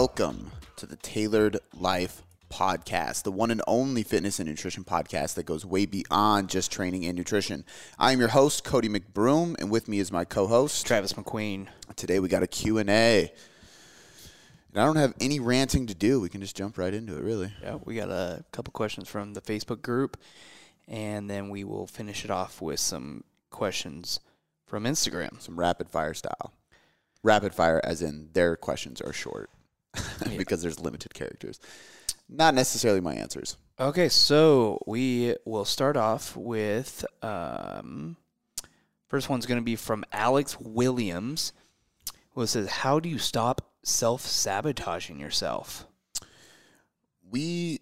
Welcome to the Tailored Life Podcast, the one and only fitness and nutrition podcast that goes way beyond just training and nutrition. I am your host, Cody McBroom, and with me is my co-host, Travis McQueen. Today we got a Q&A. And I don't have any ranting to do. We can just jump right into it, really. Yeah, we got a couple questions from the Facebook group, and then we will finish it off with some questions from Instagram. Some rapid fire style. Rapid fire as in their questions are short because there's limited characters. Not necessarily my answers. Okay, so we will start off with um, first one's going to be from Alex Williams, who says, "How do you stop self sabotaging yourself?" We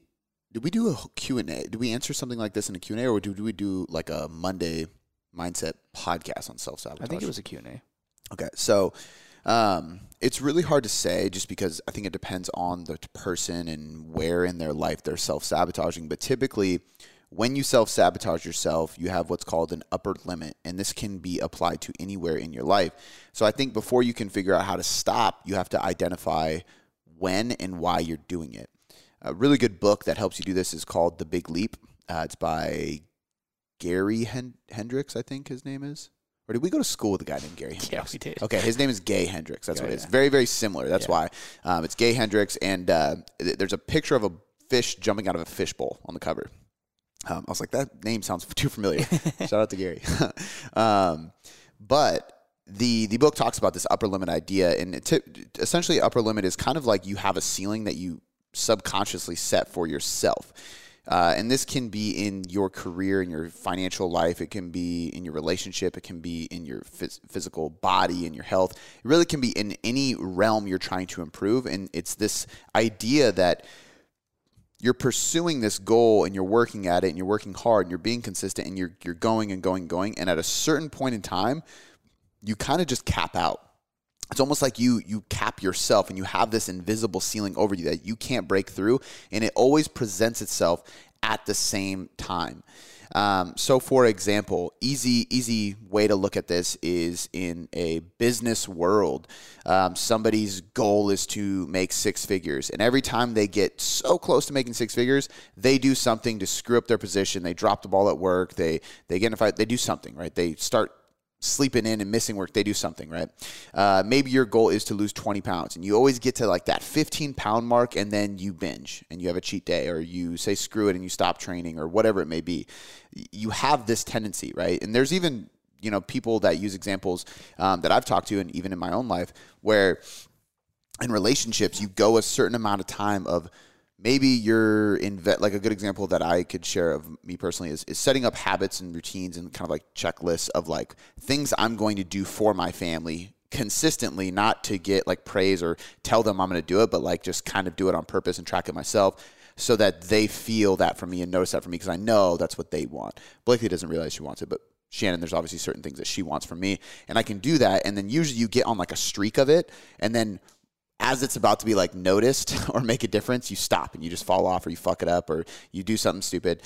did we do a Q and A? Did we answer something like this in a Q and A, or did we do like a Monday mindset podcast on self sabotage? I think it was a Q and A. Okay, so um, it's really hard to say just because I think it depends on the person and where in their life they're self sabotaging. But typically, when you self sabotage yourself, you have what's called an upper limit, and this can be applied to anywhere in your life. So I think before you can figure out how to stop, you have to identify when and why you're doing it. A really good book that helps you do this is called The Big Leap. Uh, it's by Gary Hen- Hendricks, I think his name is. Or did we go to school with a guy named Gary Hendricks? Yeah, we did. Okay, his name is Gay Hendricks. That's Yeah, what it is. yeah. Very, very similar. That's Yeah. why. Um, it's Gay Hendricks, and uh, th- there's a picture of a fish jumping out of a fishbowl on the cover. Um, I was like, that name sounds too familiar. Shout out to Gary. um, but the the book talks about this upper limit idea, and t- essentially, upper limit is kind of like you have a ceiling that you subconsciously set for yourself. Uh, and this can be in your career, in your financial life. It can be in your relationship. It can be in your phys- physical body and your health. It really can be in any realm you're trying to improve. And it's this idea that you're pursuing this goal and you're working at it and you're working hard and you're being consistent and you're you're going and going and going. And at a certain point in time, you kind of just cap out. It's almost like you you cap yourself and you have this invisible ceiling over you that you can't break through, and it always presents itself at the same time. Um, so, for example, easy easy way to look at this is in a business world. Um, somebody's goal is to make six figures, and every time they get so close to making six figures, they do something to screw up their position. They drop the ball at work. They they get in a fight. They do something right. They start sleeping in and missing work, they do something, right? Uh, maybe your goal is to lose 20 pounds and you always get to like that 15 pound mark and then you binge and you have a cheat day or you say screw it and you stop training or whatever it may be. You have this tendency, right? And there's even, you know, people that use examples um, that I've talked to and even in my own life where in relationships, you go a certain amount of time of maybe you're in vet like a good example that I could share of me personally is, is setting up habits and routines and kind of like checklists of like things I'm going to do for my family consistently, not to get like praise or tell them I'm going to do it, but like just kind of do it on purpose and track it myself so that they feel that from me and notice that from me because I know that's what they want. Blakely doesn't realize she wants it, but Shannon, there's obviously certain things that she wants from me, and I can do that. And then usually you get on like a streak of it, and then as it's about to be like noticed or make a difference, you stop and you just fall off or you fuck it up or you do something stupid.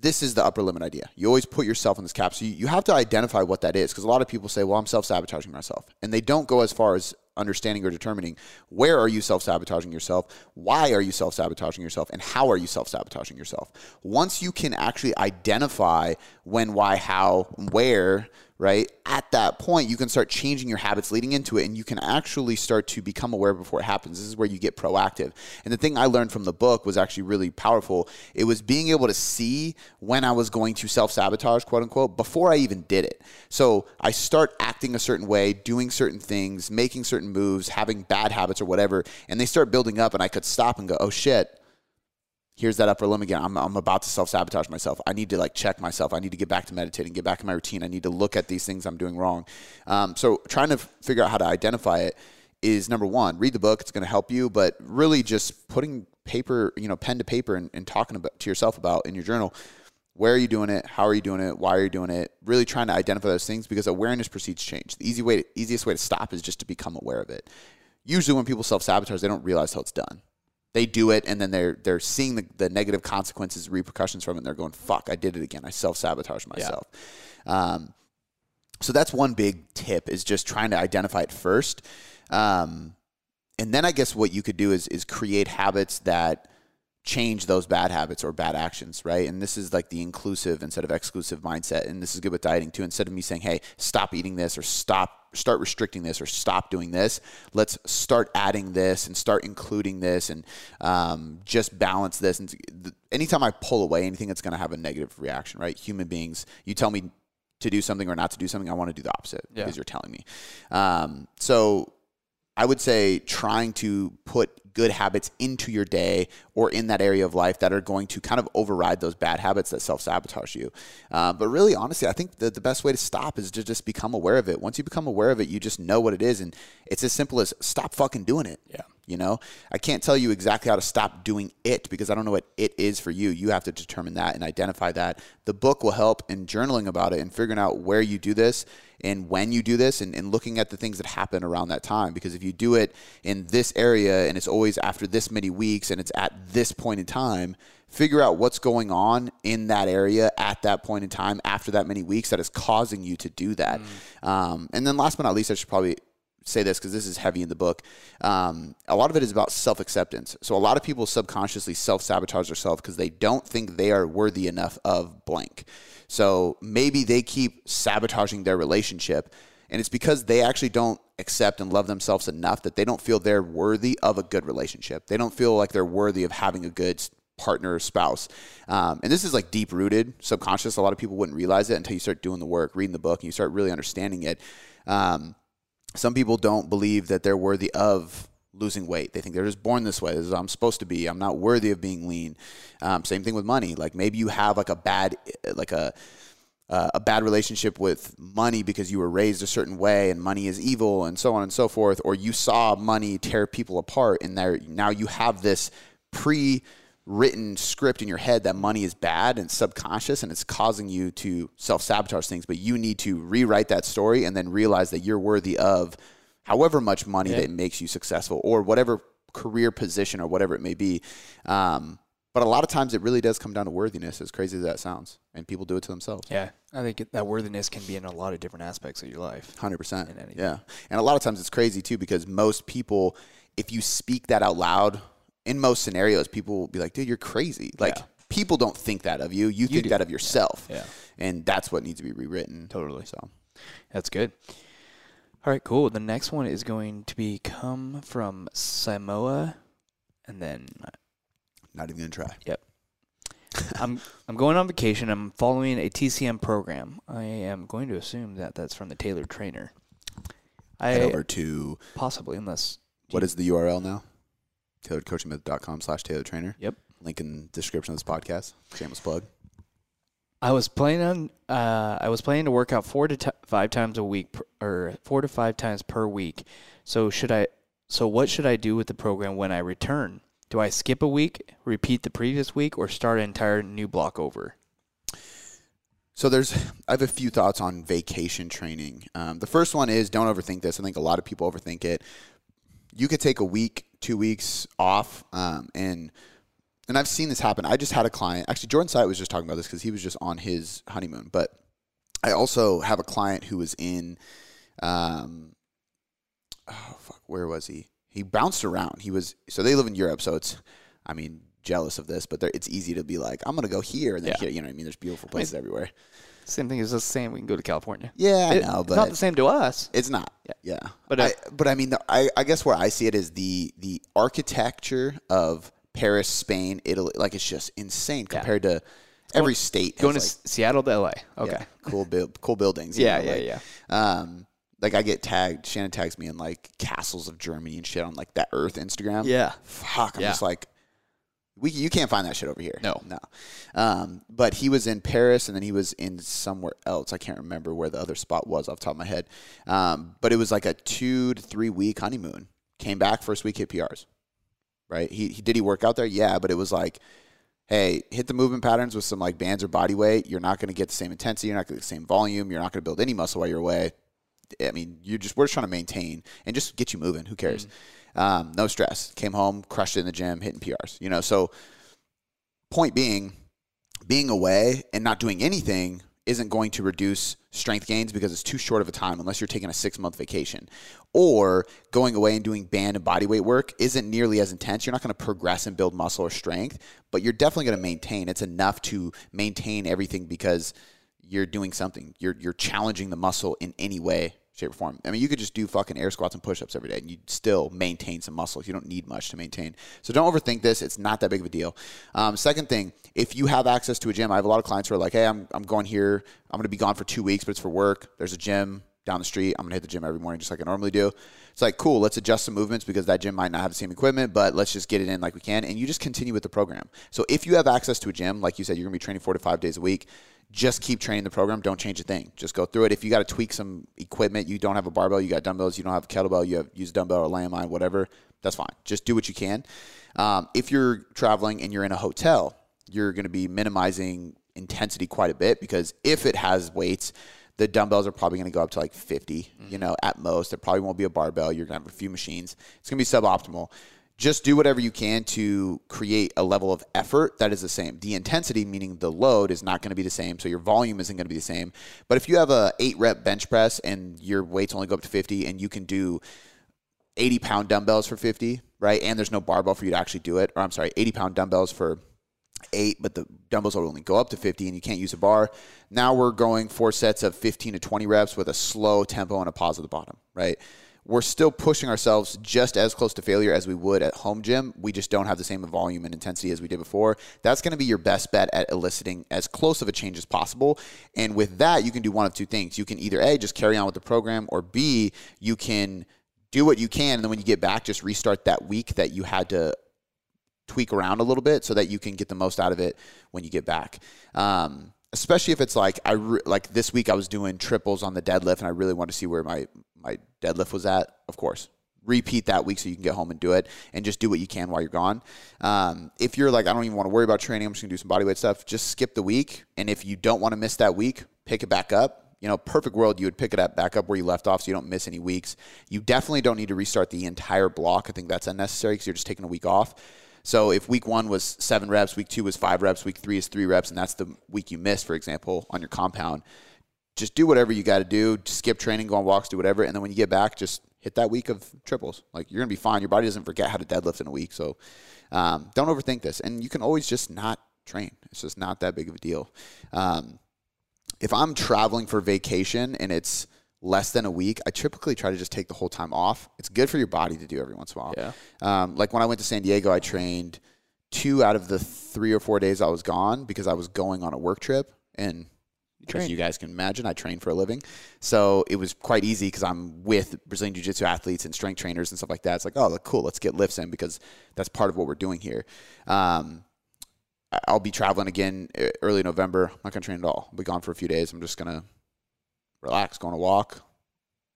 This is the upper limit idea. You always put yourself in this cap. So you, you have to identify what that is because a lot of people say, well, I'm self sabotaging myself. And they don't go as far as understanding or determining where are you self sabotaging yourself, why are you self sabotaging yourself, and how are you self sabotaging yourself. Once you can actually identify when, why, how, where, right? At that point, you can start changing your habits leading into it, and you can actually start to become aware before it happens. This is where you get proactive. And the thing I learned from the book was actually really powerful. It was being able to see when I was going to self sabotage, quote unquote, before I even did it. So I start acting a certain way, doing certain things, making certain moves, having bad habits or whatever, and they start building up, and I could stop and go, oh shit here's that upper limit again. I'm, I'm about to self sabotage myself. I need to like check myself. I need to get back to meditating, get back in my routine. I need to look at these things I'm doing wrong. Um, so trying to figure out how to identify it is number one. Read the book; it's going to help you. But really, just putting paper, you know, pen to paper, and, and talking about to yourself about in your journal. Where are you doing it? How are you doing it? Why are you doing it? Really trying to identify those things because awareness precedes change. The easy way, to, easiest way to stop is just to become aware of it. Usually, when people self sabotage, they don't realize how it's done they do it and then they're they're seeing the, the negative consequences repercussions from it and they're going fuck i did it again i self-sabotage myself um, so that's one big tip is just trying to identify it first um, and then I guess what you could do is is create habits that change those bad habits or bad actions, right? And this is like the inclusive instead of exclusive mindset. And this is good with dieting too. Instead of me saying, "Hey, stop eating this," or "Stop, start restricting this," or "Stop doing this," let's start adding this and start including this and um, just balance this. And anytime I pull away anything that's going to have a negative reaction, right? Human beings, you tell me to do something or not to do something, I want to do the opposite Yeah. because you're telling me. Um, so I would say trying to put good habits into your day or in that area of life that are going to kind of override those bad habits that self sabotage you. Uh, but really, honestly, I think that the best way to stop is to just become aware of it. Once you become aware of it, you just know what it is. And it's as simple as stop fucking doing it. Yeah. You know, I can't tell you exactly how to stop doing it because I don't know what it is for you. You have to determine that and identify that. The book will help in journaling about it and figuring out where you do this and when you do this and, and looking at the things that happen around that time. Because if you do it in this area and it's always after this many weeks and it's at this point in time, figure out what's going on in that area at that point in time after that many weeks that is causing you to do that. Um, and then last but not least, I should probably say this because this is heavy in the book. Um, a lot of it is about self acceptance. So a lot of people subconsciously self sabotage themselves because they don't think they are worthy enough of blank. So maybe they keep sabotaging their relationship. And it's because they actually don't accept and love themselves enough that they don't feel they're worthy of a good relationship. They don't feel like they're worthy of having a good partner or spouse. Um, and this is like deep rooted, subconscious. A lot of people wouldn't realize it until you start doing the work, reading the book, and you start really understanding it. Um, some people don't believe that they're worthy of losing weight. They think they're just born this way. This is I'm supposed to be. I'm not worthy of being lean. Um, same thing with money. Like maybe you have like a bad, like a uh, a bad relationship with money because you were raised a certain way and money is evil and so on and so forth, or you saw money tear people apart and there now you have this pre written script in your head that money is bad and subconscious and it's causing you to self sabotage things, but you need to rewrite that story and then realize that you're worthy of however much money that makes you successful or whatever career position or whatever it may be. Um, but a lot of times it really does come down to worthiness, as crazy as that sounds. And people do it to themselves. Yeah, I think that worthiness can be in a lot of different aspects of your life. Hundred percent. in. Yeah, and a lot of times it's crazy too because most people, if you speak that out loud, in most scenarios, people will be like, "Dude, you're crazy." Like Yeah. people don't think that of you; you, think do. that of yourself. Yeah. and that's what needs to be rewritten. Totally. So, That's good. All right, cool. The next one is going to be come from Samoa, and then not even gonna try. Yep. I'm I'm going on vacation. I'm following a TCM program. I am going to assume that that's from the Taylor Trainer. I Head over to possibly unless what is the URL now? TailoredCoachingMethod.com slash Taylor Trainer. Yep. Link in the description of this podcast. Shameless plug. I was planning on uh, I was planning to work out four to t- five times a week per, or four to five times per week. So should I? So what should I do with the program when I return? Do I skip a week, repeat the previous week, or start an entire new block over? So there's, I have a few thoughts on vacation training. Um, the first one is don't overthink this. I think a lot of people overthink it. You could take a week, two weeks off, um, and and I've seen this happen. I just had a client. Actually, Jordan Syatt was just talking about this because he was just on his honeymoon. But I also have a client who was in, um, oh fuck, where was he? He bounced around. He was so they live in Europe, so it's, I mean, jealous of this, but it's easy to be like, I'm gonna go here and then Yeah. here. You know what I mean? There's beautiful places everywhere. Same thing as us saying we can go to California. Yeah, I It- know, it's but not the same to us. it's not. Yeah. Yeah, But, uh, I, but I mean, the, I, I guess where I see it is the the architecture of Paris, Spain, Italy. Like it's just insane compared to every state. has, Going to like, Seattle to LA. Okay. yeah, cool, build, cool buildings. Yeah, know, yeah, like, yeah. Um, like I get tagged. Shannon tags me in like castles of Germany and shit on like that Earth Instagram. Yeah. Fuck, I'm Yeah. just like, we you can't find that shit over here. No. no. Um, but he was in Paris and then he was in somewhere else. I can't remember where the other spot was off the top of my head. Um, but it was like a two to three week honeymoon. Came back first week hit PRs. Right? He he did he work out there? Yeah, but it was like. Hey, hit the movement patterns with some like bands or body weight. You're not going to get the same intensity. You're not going to get the same volume. You're not going to build any muscle while you're away. I mean, you're just we're just trying to maintain and just get you moving. Who cares? Um, no stress. Came home, crushed it in the gym, hitting PRs. You know, so point being, being away and not doing anything isn't going to reduce strength gains because it's too short of a time unless you're taking a six month vacation. Or going away and doing band and body weight work isn't nearly as intense. You're not going to progress and build muscle or strength, but you're definitely going to maintain. It's enough to maintain everything because you're doing something. You're you're challenging the muscle in any way shape, or form. I mean, you could just do fucking air squats and push ups every day and you'd still maintain some muscle. You don't need much to maintain. So don't overthink this. It's not that big of a deal. Um, second thing, if you have access to a gym, I have a lot of clients who are like, hey, I'm, I'm going here. I'm going to be gone for two weeks, but it's for work. There's a gym down the street. I'm going to hit the gym every morning just like I normally do. It's like, cool, let's adjust some movements because that gym might not have the same equipment, but let's just get it in like we can. And you just continue with the program. So if you have access to a gym, like you said, you're going to be training four to five days a week just keep training the program. Don't change a thing. Just go through it. If you got to tweak some equipment, you don't have a barbell, you got dumbbells, you don't have a kettlebell, you have use dumbbell or landmine, whatever. That's fine. Just do what you can. Um, if you're traveling and you're in a hotel, you're going to be minimizing intensity quite a bit because if it has weights, the dumbbells are probably going to go up to like 50, mm-hmm. you know, at most. There probably won't be a barbell. You're going to have a few machines. It's going to be suboptimal just do whatever you can to create a level of effort that is the same. The intensity, meaning the load, is not going to be the same, so your volume isn't going to be the same. But if you have a eight rep bench press and your weights only go up to 50, and you can do 80 pound dumbbells for 50, right? And there's no barbell for you to actually do it, or I'm sorry, 80 pound dumbbells for eight, but the dumbbells will only go up to 50 and you can't use a bar. Now we're going four sets of 15 to 20 reps with a slow tempo and a pause at the bottom, right? We're still pushing ourselves just as close to failure as we would at home gym. We just don't have the same volume and intensity as we did before. That's going to be your best bet at eliciting as close of a change as possible. And with that, you can do one of two things. You can either A, just carry on with the program, or B, you can do what you can. And then when you get back, just restart that week that you had to tweak around a little bit so that you can get the most out of it when you get back. Um, especially if it's like I re- like this week I was doing triples on the deadlift and I really want to see where my my deadlift was at. Of course, repeat that week so you can get home and do it, and just do what you can while you're gone. Um, if you're like I don't even want to worry about training, I'm just gonna do some bodyweight stuff. Just skip the week, and if you don't want to miss that week, pick it back up. You know, perfect world, you would pick it up back up where you left off, so you don't miss any weeks. You definitely don't need to restart the entire block. I think that's unnecessary because you're just taking a week off. So if week one was seven reps, week two was five reps, week three is three reps, and that's the week you missed, for example, on your compound, just do whatever you got to do. Skip training, go on walks, do whatever, and then when you get back, just hit that week of triples. Like you're gonna be fine. Your body doesn't forget how to deadlift in a week, so um, don't overthink this. And you can always just not train. It's just not that big of a deal. Um, if I'm traveling for vacation and it's less than a week, I typically try to just take the whole time off. It's good for your body to do every once in a while. Yeah. Um, like when I went to San Diego, I trained two out of the three or four days I was gone because I was going on a work trip. And as you guys can imagine, I train for a living. So it was quite easy because I'm with Brazilian Jiu Jitsu athletes and strength trainers and stuff like that. It's like, oh, cool, let's get lifts in because that's part of what we're doing here. Um, I'll be traveling again early November. I'm not going to train at all. I'll be gone for a few days. I'm just going to relax, go on a walk,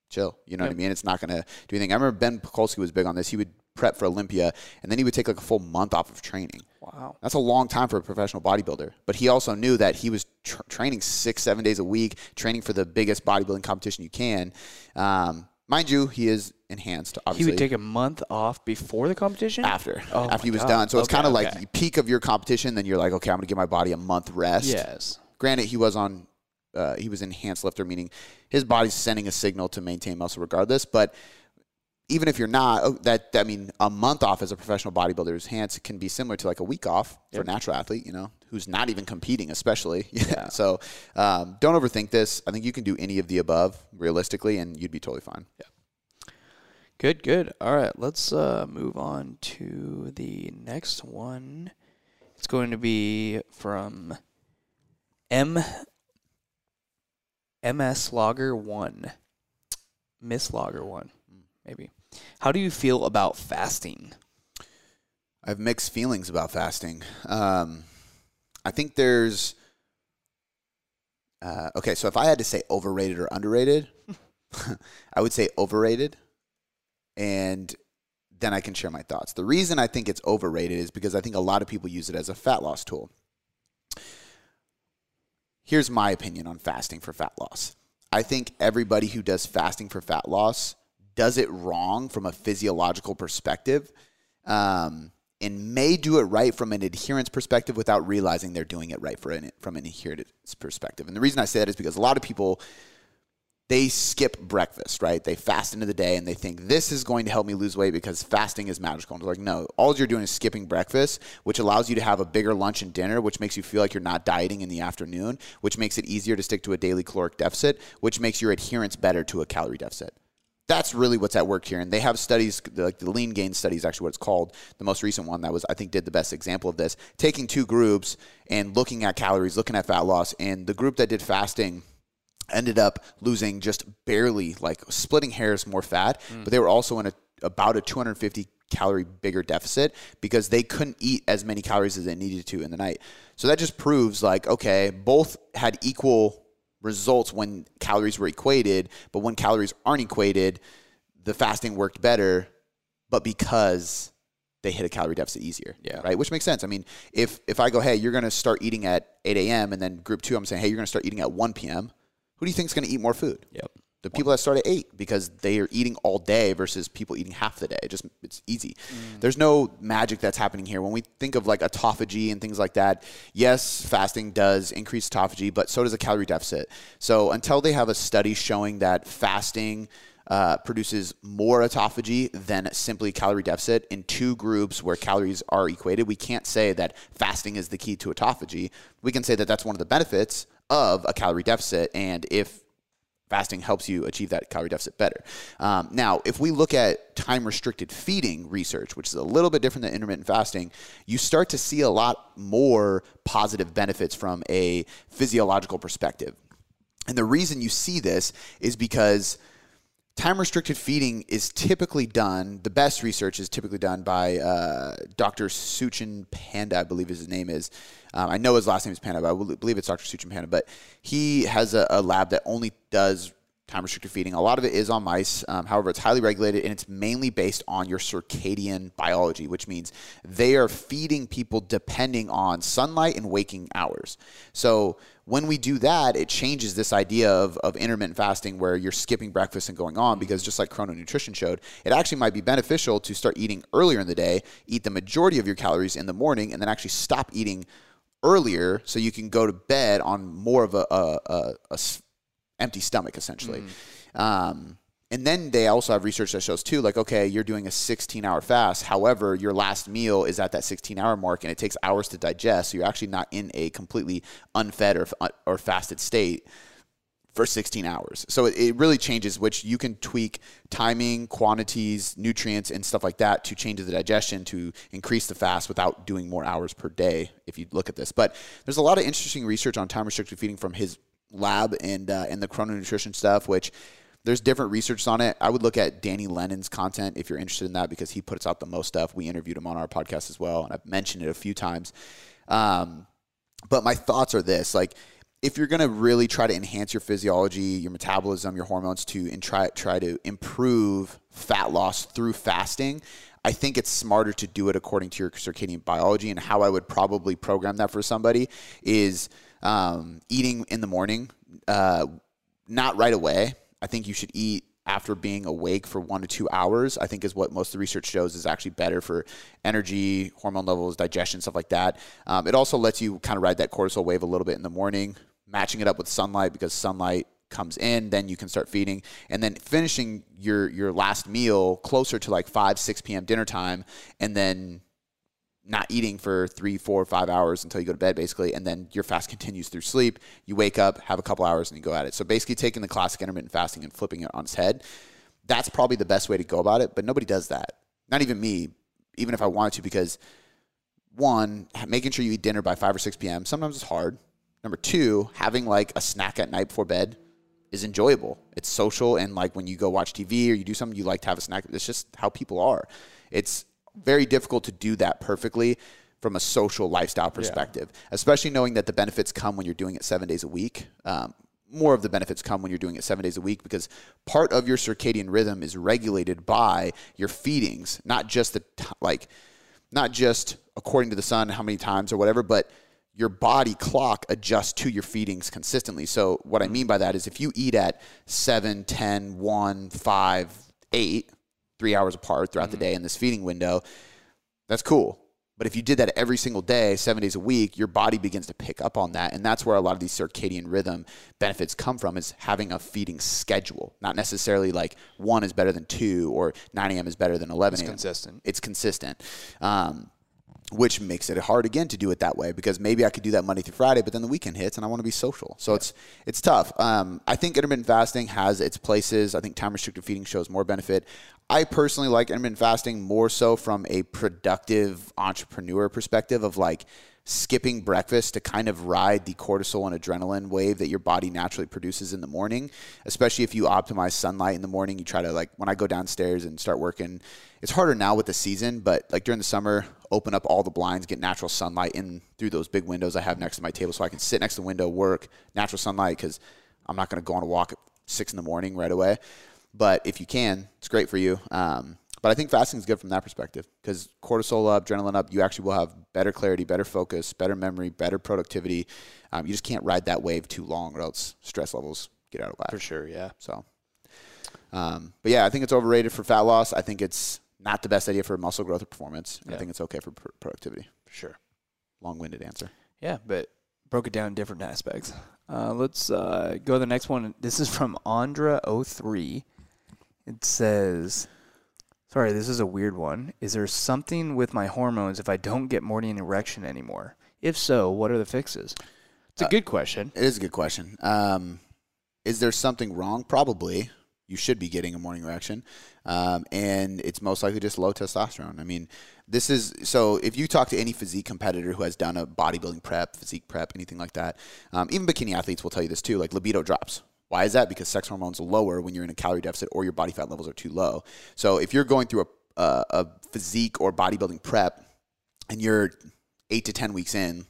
chill. You know yep. what I mean? It's not going to do anything. I remember Ben Pakulski was big on this. He would prep for Olympia, and then he would take like a full month off of training. Wow. That's a long time for a professional bodybuilder. But he also knew that he was tra- training six, seven days a week, training for the biggest bodybuilding competition you can. Um, mind you, he is enhanced. Obviously, he would take a month off before the competition. After, oh after he was God. done. So okay, it's kind of okay. like peak of your competition. Then you're like, okay, I'm going to give my body a month rest. Yes. Granted, he was on uh, he was enhanced lifter, meaning his body's sending a signal to maintain muscle regardless. But even if you're not, oh, that I mean, a month off as a professional bodybuilder's hands can be similar to like a week off for a natural athlete, you know, who's not even competing, especially. Yeah. so um, don't overthink this. I think you can do any of the above realistically, and you'd be totally fine. Yeah. Good, good. All right, let's uh, move on to the next one. It's going to be from M MS Lager 1. Miss logger 1, maybe. How do you feel about fasting? I have mixed feelings about fasting. Um, I think there's. Uh, okay, so if I had to say overrated or underrated, I would say overrated. And then I can share my thoughts. The reason I think it's overrated is because I think a lot of people use it as a fat loss tool here's my opinion on fasting for fat loss. I think everybody who does fasting for fat loss does it wrong from a physiological perspective. Um, and may do it right from an adherence perspective without realizing they're doing it right an, from an adherence perspective. And the reason I say that is because a lot of people they skip breakfast, right? They fast into the day and they think this is going to help me lose weight because fasting is magical. And they're like, no, all you're doing is skipping breakfast, which allows you to have a bigger lunch and dinner, which makes you feel like you're not dieting in the afternoon, which makes it easier to stick to a daily caloric deficit, which makes your adherence better to a calorie deficit. That's really what's at work here. And they have studies, like the lean gain study is actually what it's called. The most recent one that was, I think, did the best example of this, taking two groups and looking at calories, looking at fat loss. And the group that did fasting, ended up losing just barely, like splitting hairs more fat, mm. but they were also in a about a 250 calorie bigger deficit because they couldn't eat as many calories as they needed to in the night. So that just proves like okay, both had equal results when calories were equated, but when calories aren't equated, the fasting worked better, but because they hit a calorie deficit easier. Yeah. Right. Which makes sense. I mean, if if I go, hey, you're going to start eating at 8 a.m. and then group two, I'm saying, hey, you're going to start eating at 1 p.m. Who do you think is going to eat more food? Yep. The people that start at eight because they are eating all day versus people eating half the day. It just it's easy. Mm. There's no magic that's happening here. When we think of like autophagy and things like that, yes, fasting does increase autophagy, but so does a calorie deficit. So until they have a study showing that fasting uh, produces more autophagy than simply calorie deficit in two groups where calories are equated. We can't say that fasting is the key to autophagy. We can say that that's one of the benefits of a calorie deficit. And if fasting helps you achieve that calorie deficit better. Um, now, if we look at time restricted feeding research, which is a little bit different than intermittent fasting, you start to see a lot more positive benefits from a physiological perspective. And the reason you see this is because time restricted feeding is typically done, the best research is typically done by uh, Dr. Satchin Panda, I believe his name is. Um, I know his last name is Panda, but I believe it's Dr. Satchin Panda. But he has a, a lab that only does time restricted feeding. A lot of it is on mice. Um, however, it's highly regulated and it's mainly based on your circadian biology, which means they are feeding people depending on sunlight and waking hours. So when we do that, it changes this idea of, of intermittent fasting where you're skipping breakfast and going on because just like Chrono Nutrition showed, it actually might be beneficial to start eating earlier in the day, eat the majority of your calories in the morning, and then actually stop eating earlier so you can go to bed on more of a, a, a, a empty stomach essentially. Mm. Um, and then they also have research that shows too, like, okay, you're doing a 16 hour fast. However, your last meal is at that 16 hour mark and it takes hours to digest. So you're actually not in a completely unfed or, or fasted state for 16 hours. So it, it really changes, which you can tweak timing, quantities, nutrients, and stuff like that to change the digestion to increase the fast without doing more hours per day if you look at this. But there's a lot of interesting research on time restricted feeding from his lab and uh, and the chrono nutrition stuff, which there's different research on it. I would look at Danny Lennon's content if you're interested in that because he puts out the most stuff. We interviewed him on our podcast as well, and I've mentioned it a few times. Um, but my thoughts are this: like, if you're going to really try to enhance your physiology, your metabolism, your hormones to and try try to improve fat loss through fasting, I think it's smarter to do it according to your circadian biology. And how I would probably program that for somebody is um, eating in the morning, uh, not right away. I think you should eat after being awake for one to two hours, I think is what most of the research shows is actually better for energy, hormone levels, digestion, stuff like that. Um, it also lets you kind of ride that cortisol wave a little bit in the morning, matching it up with sunlight because sunlight comes in, then you can start feeding, and then finishing your your last meal closer to like five, six p.m. dinner time, and then not eating for three, four, five hours until you go to bed, basically, and then your fast continues through sleep. You wake up, have a couple hours, and you go at it. So basically, taking the classic intermittent fasting and flipping it on its head. That's probably the best way to go about it, but nobody does that. Not even me, even if I wanted to, because one, making sure you eat dinner by 5 or 6 p.m. sometimes it's hard. Number two, having like a snack at night before bed is enjoyable. It's social, and like when you go watch TV or you do something, you like to have a snack. It's just how people are. It's very difficult to do that perfectly from a social lifestyle perspective, yeah. especially knowing that the benefits come when you're doing it seven days a week. Um, more of the benefits come when you're doing it seven days a week because part of your circadian rhythm is regulated by your feedings, not just the t- like, not just according to the sun, how many times or whatever, but your body clock adjusts to your feedings consistently. So what I mean by that is if you eat at 7, 10, 1, 5, 8, three hours apart throughout mm-hmm. the day in this feeding window, that's cool. But if you did that every single day, seven days a week, your body begins to pick up on that. And that's where a lot of these circadian rhythm benefits come from is having a feeding schedule, not necessarily like one is better than two or 9 a.m. is better than 11 a.m. consistent. It's consistent. Um, which makes it hard again to do it that way because maybe I could do that Monday through Friday, but then the weekend hits and I want to be social. So it's it's tough. Um, I think intermittent fasting has its places. I think time restricted feeding shows more benefit. I personally like intermittent fasting more so from a productive entrepreneur perspective of like skipping breakfast to kind of ride the cortisol and adrenaline wave that your body naturally produces in the morning, especially if you optimize sunlight in the morning. You try to like when I go downstairs and start working, it's harder now with the season, but like during the summer, open up all the blinds, get natural sunlight in through those big windows I have next to my table so I can sit next to the window, work, natural sunlight because I'm not going to go on a walk at six in the morning right away. But if you can, it's great for you. Um, but I think fasting is good from that perspective because cortisol up, adrenaline up, you actually will have better clarity, better focus, better memory, better productivity. Um, you just can't ride that wave too long or else stress levels get out of whack. For sure, yeah. So, um, but yeah, I think it's overrated for fat loss. I think it's not the best idea for muscle growth or performance. Yeah. I think it's okay for pr- productivity. For sure. Long winded answer. Yeah, but broke it down in different aspects. Uh, let's uh, go to the next one. This is from Andra03. It says, sorry, this is a weird one. Is there something with my hormones if I don't get morning erection anymore? If so, what are the fixes? It's a Uh, good question. It is a good question. Um, is there something wrong? Probably. You should be getting a morning erection. Um, and it's most likely just low testosterone. I mean, this is so if you talk to any physique competitor who has done a bodybuilding prep, physique prep, anything like that, um, even bikini athletes will tell you this too like libido drops. Why is that? Because sex hormones are lower when you're in a calorie deficit or your body fat levels are too low. So if you're going through a, a, a physique or bodybuilding prep and you're eight to 10 weeks in,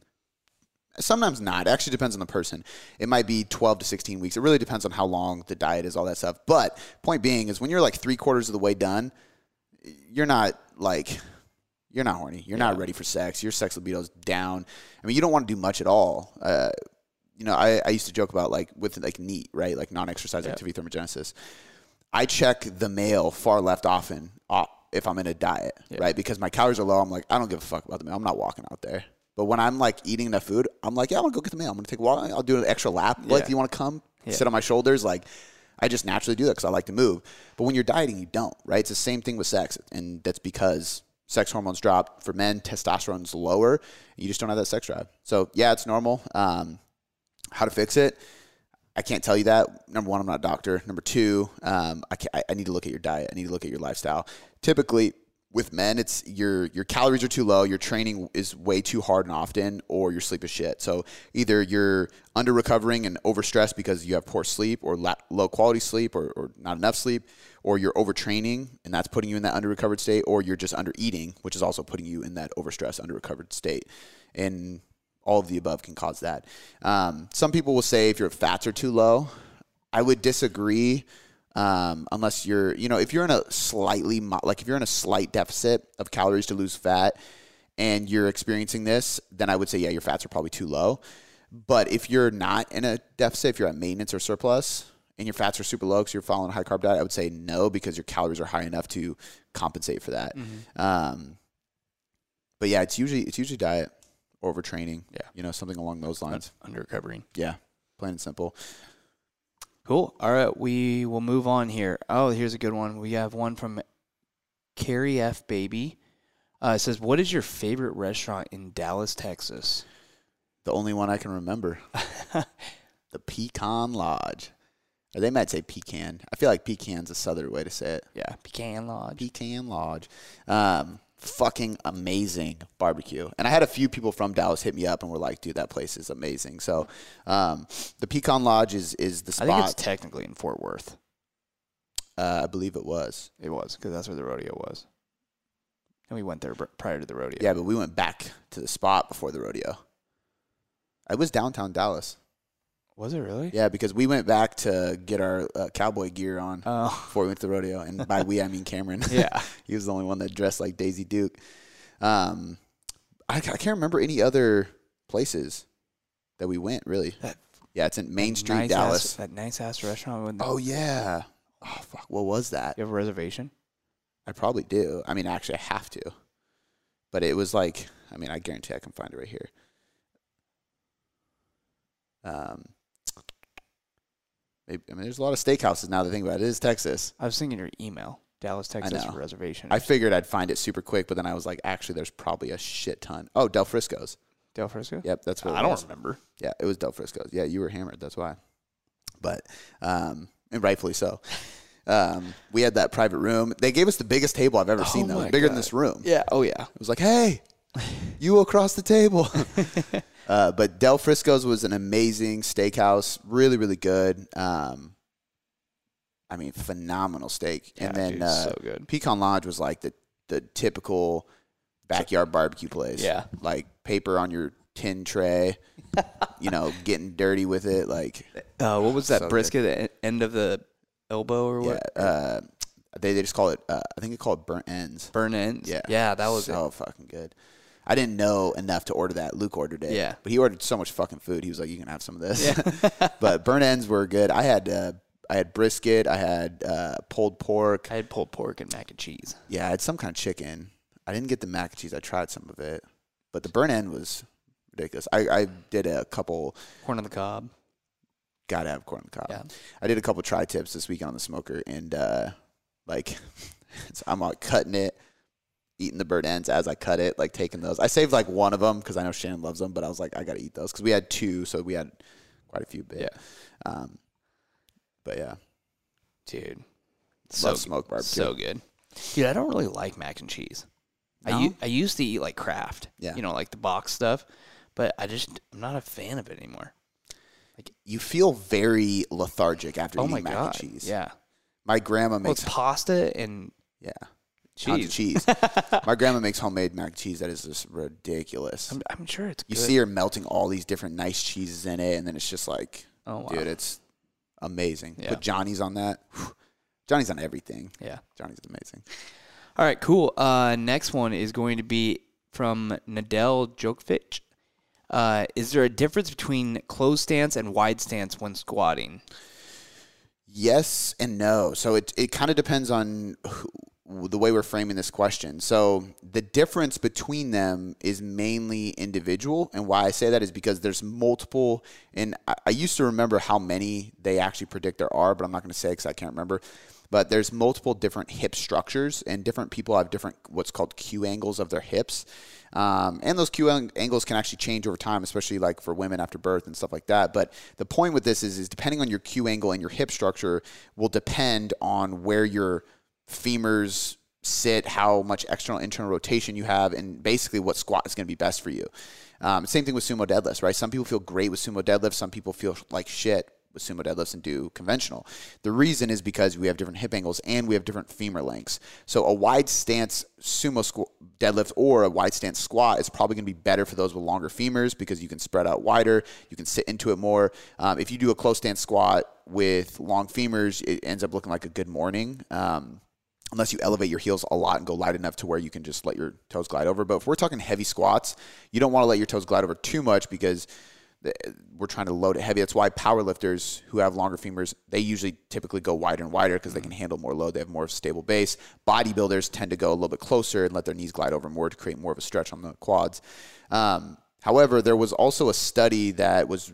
Sometimes not. It actually depends on the person. It might be 12 to 16 weeks. It really depends on how long the diet is, all that stuff. But point being is when you're like three quarters of the way done, you're not like you're not horny. You're not ready for sex. Your sex libido's down. I mean, you don't want to do much at all. Uh, you know, I, I used to joke about like with like NEAT, right? Like non-exercise activity thermogenesis. I check the mail far left often uh, if I'm in a diet, right? Because my calories are low. I'm like, I don't give a fuck about the mail. I'm not walking out there. But when I'm like eating enough food, I'm like, yeah, I'm gonna go get the mail. I'm gonna take a walk. I'll do an extra lap. Like, Yeah. do you want to come sit on my shoulders? Like, I just naturally do that because I like to move. But when you're dieting, you don't, right? It's the same thing with sex, and that's because sex hormones drop for men. Testosterone's lower. You just don't have that sex drive. So yeah, it's normal. Um, how to fix it? I can't tell you that. Number one, I'm not a doctor. Number two, um, I, I need to look at your diet. I need to look at your lifestyle. Typically, with men, it's your your calories are too low, your training is way too hard and often, or your sleep is shit. So either you're under recovering and overstressed because you have poor sleep, or la- low quality sleep, or, or not enough sleep, or you're overtraining and that's putting you in that under recovered state, or you're just under eating, which is also putting you in that overstressed, under recovered state. And all of the above can cause that. Um, some people will say if your fats are too low, I would disagree. Um, unless you're, you know, if you're in a slightly, like if you're in a slight deficit of calories to lose fat and you're experiencing this, then I would say, yeah, your fats are probably too low. But if you're not in a deficit, if you're at maintenance or surplus and your fats are super low because you're following a high carb diet, I would say no because your calories are high enough to compensate for that. Um, but yeah, it's usually it's usually diet overtraining. Yeah. you know, something along those lines. Under recovering. Yeah, plain and simple. Cool. All right, we will move on here. Oh, here's a good one. We have one from Carrie F. Baby. Uh, it says, "What is your favorite restaurant in Dallas, Texas?" The only one I can remember, the Pecan Lodge. Or they might say pecan. I feel like pecan's a southern way to say it. Yeah, Pecan Lodge. Pecan Lodge. Um, fucking amazing barbecue. And I had a few people from Dallas hit me up and were like, dude, that place is amazing. So um, the Pecan Lodge is, is the spot. I think it's technically in Fort Worth. uh, I believe it was. It was because that's where the rodeo was, and we went there prior to the rodeo. Yeah, but we went back to the spot before the rodeo. I was downtown Dallas. Was it really? Yeah, because we went back to get our uh, cowboy gear on Oh, before we went to the rodeo. And by we, I mean Cameron. yeah. he was the only one that dressed like Daisy Duke. Um, I, I can't remember any other places that we went, really. That Yeah, it's in Main Street, nice Dallas. Ass, that nice ass restaurant. Oh, yeah. Oh, fuck. What was that? you have a reservation? I probably do. I mean, actually, I have to. but it was like I mean I guarantee I can find it right here. Um, maybe, I mean, there's a lot of steakhouses now. To think about it, it is Texas. I was thinking your email, Dallas, Texas know. reservation. I figured I'd find it super quick, but then I was like, actually, there's probably a shit ton. Oh, Del Frisco's. Del Frisco. Yep, that's what it I don't was. remember. Yeah, it was Del Frisco's. Yeah, you were hammered. That's why. But um, and rightfully so. Um, we had that private room. They gave us the biggest table I've ever seen. Though, my bigger than this room. Yeah. Oh yeah. It was like, hey, you across the table. uh, but Del Frisco's was an amazing steakhouse. Really, really good. Um, I mean, phenomenal steak. Yeah, and then dude, uh, so good. Pecan Lodge was like the the typical backyard barbecue place. Yeah. like paper on your tin tray. you know, getting dirty with it. Like, Uh, what was that So brisket at the end of the elbow or yeah, what? uh, they they just call it. Uh, I think they call it burnt ends. Burn ends. Yeah, Yeah, that was so fucking good. I didn't know enough to order that. Luke ordered it. Yeah. but he ordered so much fucking food. He was like, "You can have some of this." Yeah. but burnt ends were good. I had uh, I had brisket. I had uh, pulled pork. I had pulled pork and mac and cheese. Yeah, I had some kind of chicken. I didn't get the mac and cheese. I tried some of it, but the burnt end was ridiculous. I, I did a couple. Corn on the cob. Gotta have corn on the cob. Yeah. I did a couple tri tips this weekend on the smoker, and uh, like it's- I'm like cutting it, eating the bird ends as I cut it, like taking those. I saved like one of them because I know Shannon loves them, but I was like, I gotta eat those because we had two, so we had quite a few bit. Yeah. Um, but yeah, Dude. love So smoked barbecue. so good. Dude, I don't really like mac and cheese. I, No? u- I used to eat like Kraft. Yeah. You know, like the box stuff, but I just I'm not a fan of it anymore. Like you feel very lethargic after oh eating my mac god. and cheese. Yeah. My grandma Well, makes it's pasta and yeah cheese. cheese. My grandma makes homemade mac and cheese that is just ridiculous. I'm, I'm sure it's good. you good. see her melting all these different nice cheeses in it, and then it's just like, Oh, wow. dude, it's amazing. Yeah. Put Johnny's on that. Whew. Johnny's on everything. Yeah. Johnny's amazing. All right, cool. Uh, next one is going to be from Nadel Djokovic. Uh, is there a difference between closed stance and wide stance when squatting? Yes and no. So it it kind of depends on who, the way we're framing this question. So the difference between them is mainly individual, and why I say that is because there's multiple. And I, I used to remember how many they actually predict there are, but I'm not going to say because I can't remember. But there's multiple different hip structures, and different people have different what's called Q angles of their hips. Um, and those Q angles can actually change over time, especially like for women after birth and stuff like that. But the point with this is, is depending on your Q angle and your hip structure will depend on where your femurs sit, how much external internal rotation you have, and basically what squat is going to be best for you. Um, same thing with sumo deadlifts, right? Some people feel great with sumo deadlifts, some people feel like shit with sumo deadlifts and do conventional. The reason is because we have different hip angles and we have different femur lengths. So a wide stance sumo squ- deadlift or a wide stance squat is probably going to be better for those with longer femurs because you can spread out wider, you can sit into it more. Um, if you do a close stance squat with long femurs, it ends up looking like a good morning. Um, unless you elevate your heels a lot and go light enough to where you can just let your toes glide over. But if we're talking heavy squats, you don't want to let your toes glide over too much because we're trying to load it heavy. That's why powerlifters who have longer femurs, they usually typically go wider and wider because they can handle more load. They have more stable base. Bodybuilders tend to go a little bit closer and let their knees glide over more to create more of a stretch on the quads. Um, however, there was also a study that was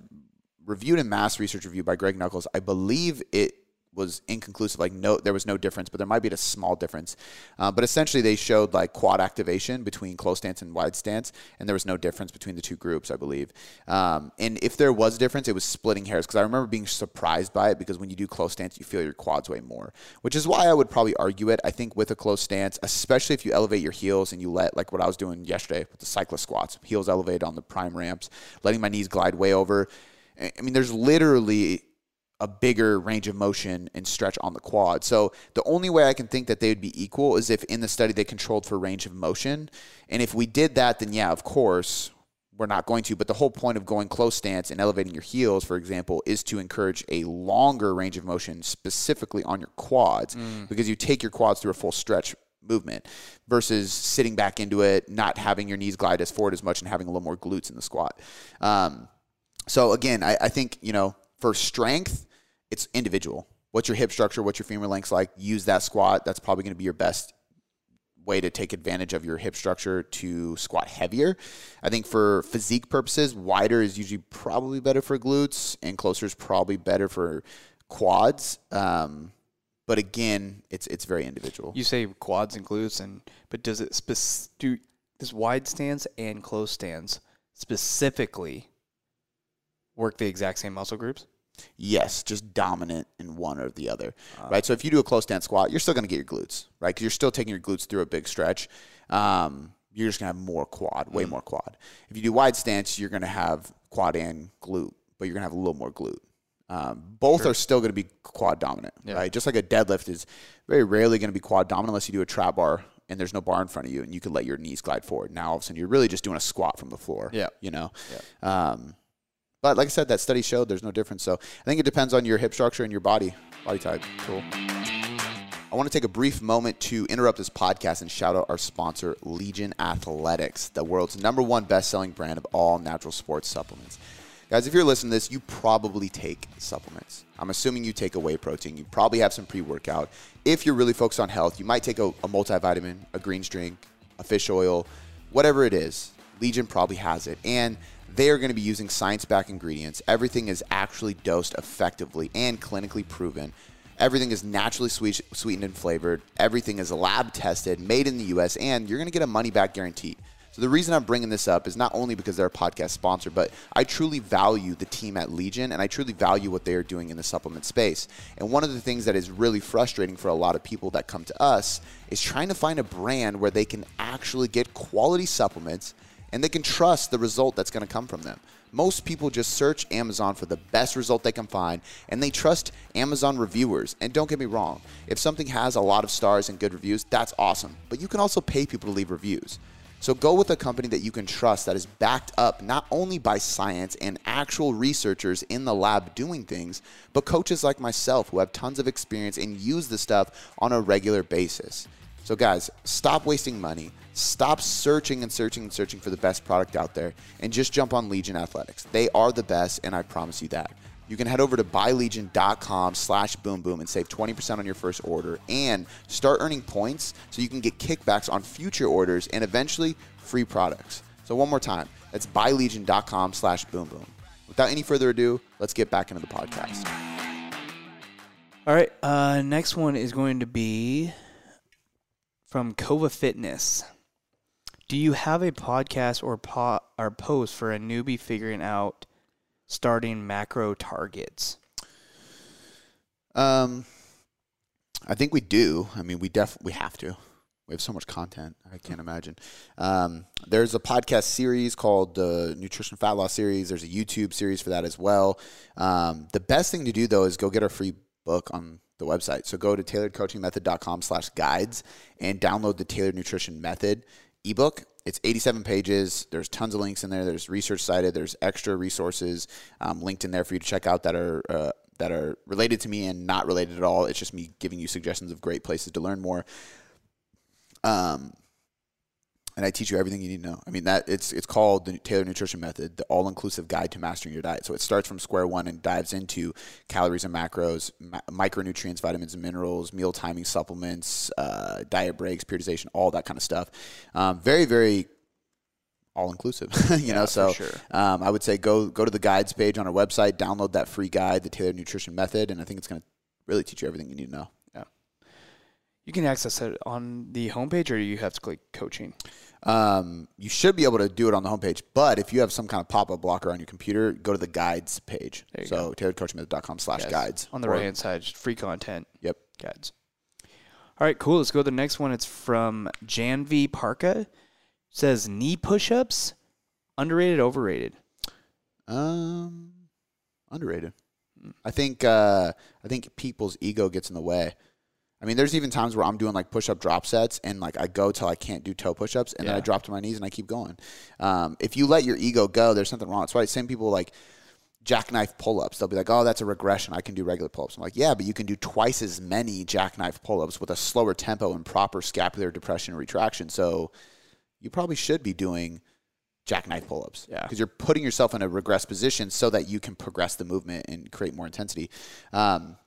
reviewed in Mass Research Review by Greg Nuckols. I believe it was inconclusive. Like no, there was no difference, but there might be a small difference. Uh, but essentially, they showed like quad activation between close stance and wide stance, and there was no difference between the two groups, I believe. Um, and if there was a difference, it was splitting hairs because I remember being surprised by it because when you do close stance, you feel your quads way more, which is why I would probably argue it. I think with a close stance, especially if you elevate your heels and you let like what I was doing yesterday with the cyclist squats, heels elevated on the prime ramps, letting my knees glide way over. I I mean, there's literally a bigger range of motion and stretch on the quad. So the only way I can think that they would be equal is if in the study they controlled for range of motion. And if we did that, then yeah, of course, we're not going to. But the whole point of going close stance and elevating your heels, for example, is to encourage a longer range of motion specifically on your quads because you take your quads through a full stretch movement versus sitting back into it, not having your knees glide as forward as much and having a little more glutes in the squat. Um, so again, I, I think you know for strength, it's individual. What's your hip structure? What's your femur lengths like? Use that squat. That's probably going to be your best way to take advantage of your hip structure to squat heavier. I think for physique purposes, wider is usually probably better for glutes, and closer is probably better for quads. Um, but again, it's it's very individual. You say quads and glutes, and but does it spec- do wide stance and close stance specifically work the exact same muscle groups? Yes, just dominant in one or the other, uh, right? So if you do a close stance squat, you're still going to get your glutes, right? Because you're still taking your glutes through a big stretch. Um, you're just going to have more quad, way mm. more quad. If you do wide stance, you're going to have quad and glute, but you're going to have a little more glute. Um, both sure. are still going to be quad dominant, yeah. right? Just like a deadlift is very rarely going to be quad dominant unless you do a trap bar and there's no bar in front of you and you can let your knees glide forward. Now all of a sudden you're really just doing a squat from the floor. Yeah. You know? Yeah. Um, but like I said, that study showed there's no difference. So I think it depends on your hip structure and your body body type. Cool. I want to take a brief moment to interrupt this podcast and shout out our sponsor, Legion Athletics, the world's number one best selling brand of all natural sports supplements. Guys, if you're listening to this, you probably take supplements. I'm assuming you take a whey protein. You probably have some pre workout. If you're really focused on health, you might take a, a multivitamin, a greens drink, a fish oil, whatever it is. Legion probably has it. And they are going to be using science backed ingredients. Everything is actually dosed effectively and clinically proven. Everything is naturally sweet, sweetened and flavored. Everything is lab tested, made in the US, and you're going to get a money back guarantee. So the reason I'm bringing this up is not only because they're a podcast sponsor, but I truly value the team at Legion and I truly value what they are doing in the supplement space. And one of the things that is really frustrating for a lot of people that come to us is trying to find a brand where they can actually get quality supplements and they can trust the result that's going to come from them. Most people just search Amazon for the best result they can find and they trust Amazon reviewers. And don't get me wrong, if something has a lot of stars and good reviews, that's awesome. But you can also pay people to leave reviews. So go with a company that you can trust that is backed up not only by science and actual researchers in the lab doing things, but coaches like myself who have tons of experience and use the stuff on a regular basis. So, guys, stop wasting money. Stop searching and searching and searching for the best product out there and just jump on Legion Athletics. They are the best, and I promise you that you can head over to buylegion.com slash boom boom and save 20% on your first order and start earning points so you can get kickbacks on future orders and eventually free products. So one more time, that's buylegion.com slash boom boom. Without any further ado, let's get back into the podcast. All right, uh, next one is going to be from Kova Fitness. Do you have a podcast or po- or post for a newbie figuring out starting macro targets? Um, I think we do. I mean, we definitely we have to. We have so much content. I can't imagine. Um, there's a podcast series called the Nutrition Fat Loss Series. There's a YouTube series for that as well. Um, the best thing to do though is go get our free book on the website. So go to tailoredcoachingmethod.com slash guides and download the Tailored Nutrition Method ebook. It's 87 pages. There's tons of links in there. There's research cited. There's extra resources um, linked in there for you to check out that are uh, that are related to me and not related at all. It's just me giving you suggestions of great places to learn more. Um, and I teach you everything you need to know. I mean that it's it's called the Tailored Nutrition Method, the all-inclusive guide to mastering your diet. So it starts from square one and dives into calories and macros, ma- micronutrients, vitamins and minerals, meal timing, supplements, uh, diet breaks, periodization, all that kind of stuff. Um, very very all-inclusive, you yeah, know. So sure. um, I would say go go to the guides page on our website, download that free guide, the Tailored Nutrition Method, and I think it's going to really teach you everything you need to know. You can access it on the homepage, or you have to click coaching. Um, you should be able to do it on the homepage, but if you have some kind of pop-up blocker on your computer, go to the guides page. so tailoredcoachmethod.com slash guides. On the right hand side, free content. Yep. Guides. All right, cool. Let's go to the next one. It's from Janvi Parka. It says knee push-ups, underrated, overrated. Um, underrated. Hmm. I think uh, I think people's ego gets in the way. I mean, there's even times where I'm doing like push up drop sets and like I go till I can't do toe push ups and yeah. then I drop to my knees and I keep going. Um, if you let your ego go, there's something wrong. That's why same people like jackknife pull ups. They'll be like, oh, that's a regression. I can do regular pull ups. I'm like, yeah, but you can do twice as many jackknife pull ups with a slower tempo and proper scapular depression and retraction. So you probably should be doing jackknife pull ups. Yeah. Because you're putting yourself in a regress position so that you can progress the movement and create more intensity. Um,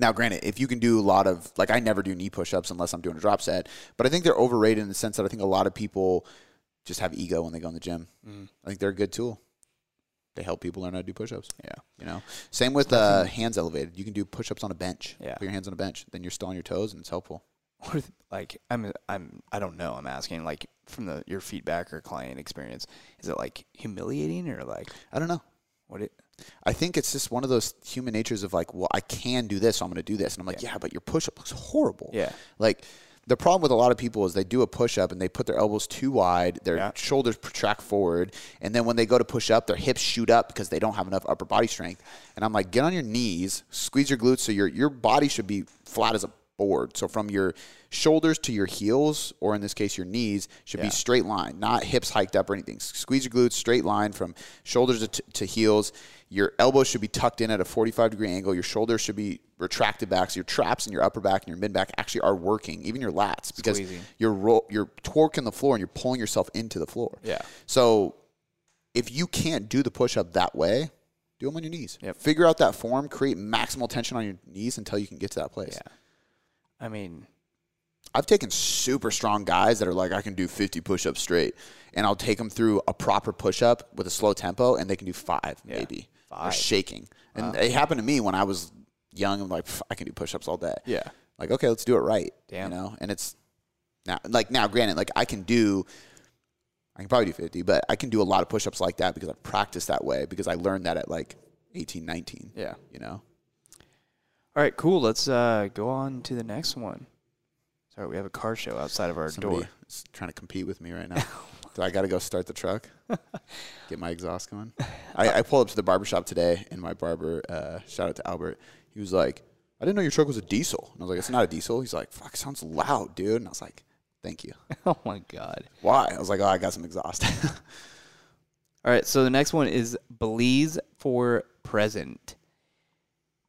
Now, granted, if you can do a lot of like, I never do knee push-ups unless I'm doing a drop set, but I think they're overrated in the sense that I think a lot of people just have ego when they go in the gym. Mm. I think they're a good tool. They help people learn how to do push-ups. Yeah, you know. Same with uh, hands elevated. You can do push-ups on a bench. Yeah. Put your hands on a bench, then you're still on your toes, and it's helpful. Th- like I'm I'm I don't know. I'm asking like from the your feedback or client experience. Is it like humiliating or like I don't know. what it? I think it's just one of those human natures of like, well, I can do this, so I'm going to do this, and I'm like, yeah, but your push-up looks horrible. Yeah. Like the problem with a lot of people is they do a push-up and they put their elbows too wide, their Yeah. shoulders protract forward, and then when they go to push up, their hips shoot up because they don't have enough upper body strength. And I'm like, get on your knees, squeeze your glutes, so your your body should be flat as a board. So from your shoulders to your heels, or in this case your knees, should Yeah. be straight line, not hips hiked up or anything. Squeeze your glutes, straight line from shoulders to, to heels. Your elbows should be tucked in at a 45 degree angle. Your shoulders should be retracted back. So your traps and your upper back and your mid back actually are working, even your lats, because Squeezing. you're ro- you're torquing the floor and you're pulling yourself into the floor. Yeah. So if you can't do the push up that way, do them on your knees. Yep. Figure out that form, create maximal tension on your knees until you can get to that place. Yeah. I mean, I've taken super strong guys that are like, I can do 50 push ups straight. And I'll take them through a proper push up with a slow tempo, and they can do five, Yeah. maybe. They're shaking. And it happened to me when I was young. I'm like, I can do push ups all day. yeah. Like, okay, let's do it right. Damn. You know? And it's now, like, now, granted, like, I can do. I can probably do 50, but I can do a lot of push ups like that because I've practiced that way because I learned that at like 18, 19. Yeah. You know? All right, cool. Let's uh, go on to the next one. Sorry, we have a car show outside of our Somebody door. is trying to compete with me right now. so I got to go start the truck, get my exhaust going. I, I pulled up to the barber shop today, and my barber, uh, shout out to Albert, he was like, I didn't know your truck was a diesel. And I was like, it's not a diesel. He's like, fuck, it sounds loud, dude. And I was like, thank you. oh my god. Why? I was like, oh, I got some exhaust. All right, so the next one is Belize for present.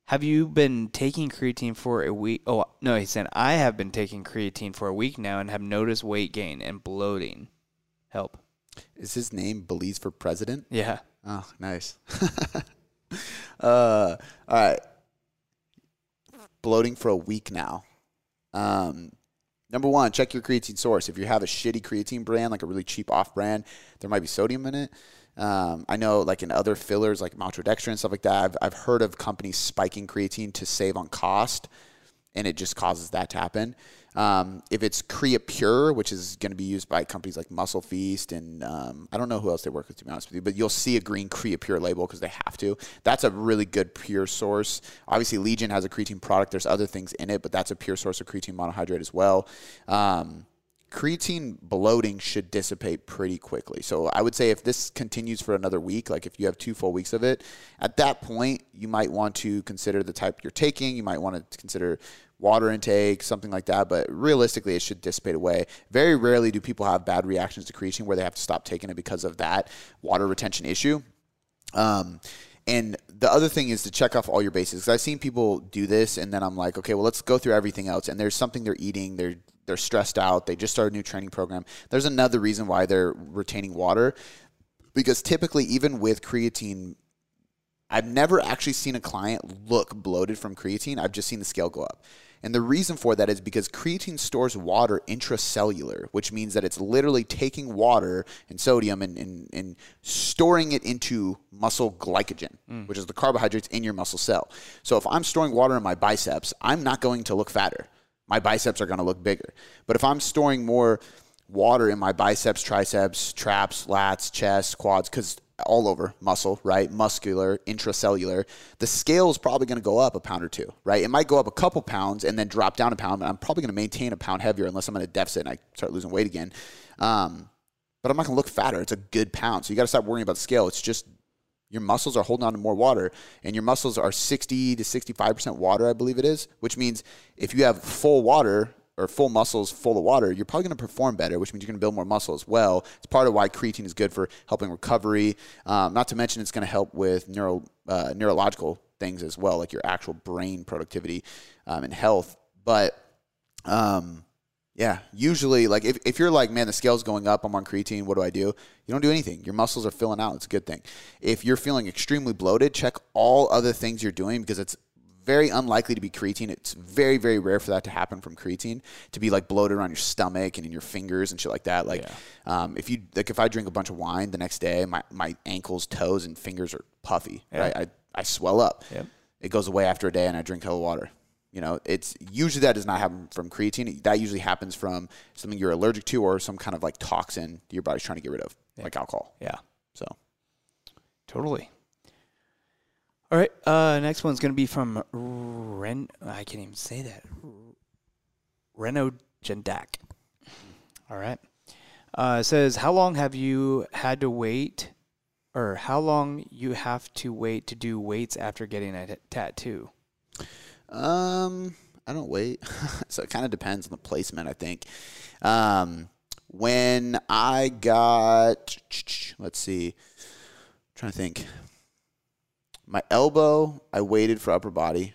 Have you been taking creatine for a week? Oh, no, he said, I have been taking creatine for a week now and have noticed weight gain and bloating. Help. is his name Belize for president? Yeah. Oh, nice. uh, all right. Bloating for a week now. Um, number one, check your creatine source. If you have a shitty creatine brand, like a really cheap off brand, there might be sodium in it. Um, I know, like in other fillers, like maltodextrin and stuff like that, I've, I've heard of companies spiking creatine to save on cost, and it just causes that to happen. Um, if it's Creapure, which is going to be used by companies like Muscle Feast, and um, I don't know who else they work with, to be honest with you, but you'll see a green Creapure label because they have to. That's a really good pure source. Obviously, Legion has a creatine product. There's other things in it, but that's a pure source of creatine monohydrate as well. Um, creatine bloating should dissipate pretty quickly. So I would say if this continues for another week, like if you have two full weeks of it, at that point you might want to consider the type you're taking. You might want to consider water intake, something like that. But realistically, it should dissipate away. Very rarely do people have bad reactions to creatine where they have to stop taking it because of that water retention issue. Um, and the other thing is to check off all your bases. I've seen people do this, and then I'm like, okay, well, let's go through everything else. And there's something they're eating. They're they're stressed out. They just started a new training program. There's another reason why they're retaining water, because typically, even with creatine, I've never actually seen a client look bloated from creatine. I've just seen the scale go up. And the reason for that is because creatine stores water intracellular, which means that it's literally taking water and sodium and, and, and storing it into muscle glycogen, mm. which is the carbohydrates in your muscle cell. So if I'm storing water in my biceps, I'm not going to look fatter. My biceps are going to look bigger. But if I'm storing more water in my biceps, triceps, traps, lats, chest, quads, because all over muscle, right? Muscular, intracellular. The scale is probably going to go up a pound or two, right? It might go up a couple pounds and then drop down a pound, but I'm probably going to maintain a pound heavier unless I'm in a deficit and I start losing weight again. Um, but I'm not going to look fatter. It's a good pound. So you got to stop worrying about scale. It's just your muscles are holding on to more water, and your muscles are 60 to 65% water, I believe it is, which means if you have full water or full muscles full of water, you're probably going to perform better, which means you're going to build more muscle as well. It's part of why creatine is good for helping recovery. Um, not to mention, it's going to help with neuro, uh, neurological things as well, like your actual brain productivity um, and health. But um, yeah, usually, like if, if you're like, man, the scale's going up, I'm on creatine, what do I do? You don't do anything. Your muscles are filling out. It's a good thing. If you're feeling extremely bloated, check all other things you're doing because it's very unlikely to be creatine. It's very, very rare for that to happen from creatine to be like bloated around your stomach and in your fingers and shit like that. Like, um, if you like, if I drink a bunch of wine the next day, my, my ankles, toes, and fingers are puffy. Right, I, I swell up. Yep. It goes away after a day, and I drink hella water. You know, it's usually that does not happen from creatine. That usually happens from something you're allergic to or some kind of like toxin your body's trying to get rid of, like alcohol. Yeah. So Totally. All right. Uh, next one's going to be from Ren. I can't even say that. Reno Jendak. All right. Uh, says, How long have you had to wait, or how long you have to wait to do weights after getting a t- tattoo? Um, I don't wait. so it kind of depends on the placement, I think. Um, when I got, let's see, I'm trying to think. My elbow, I waited for upper body.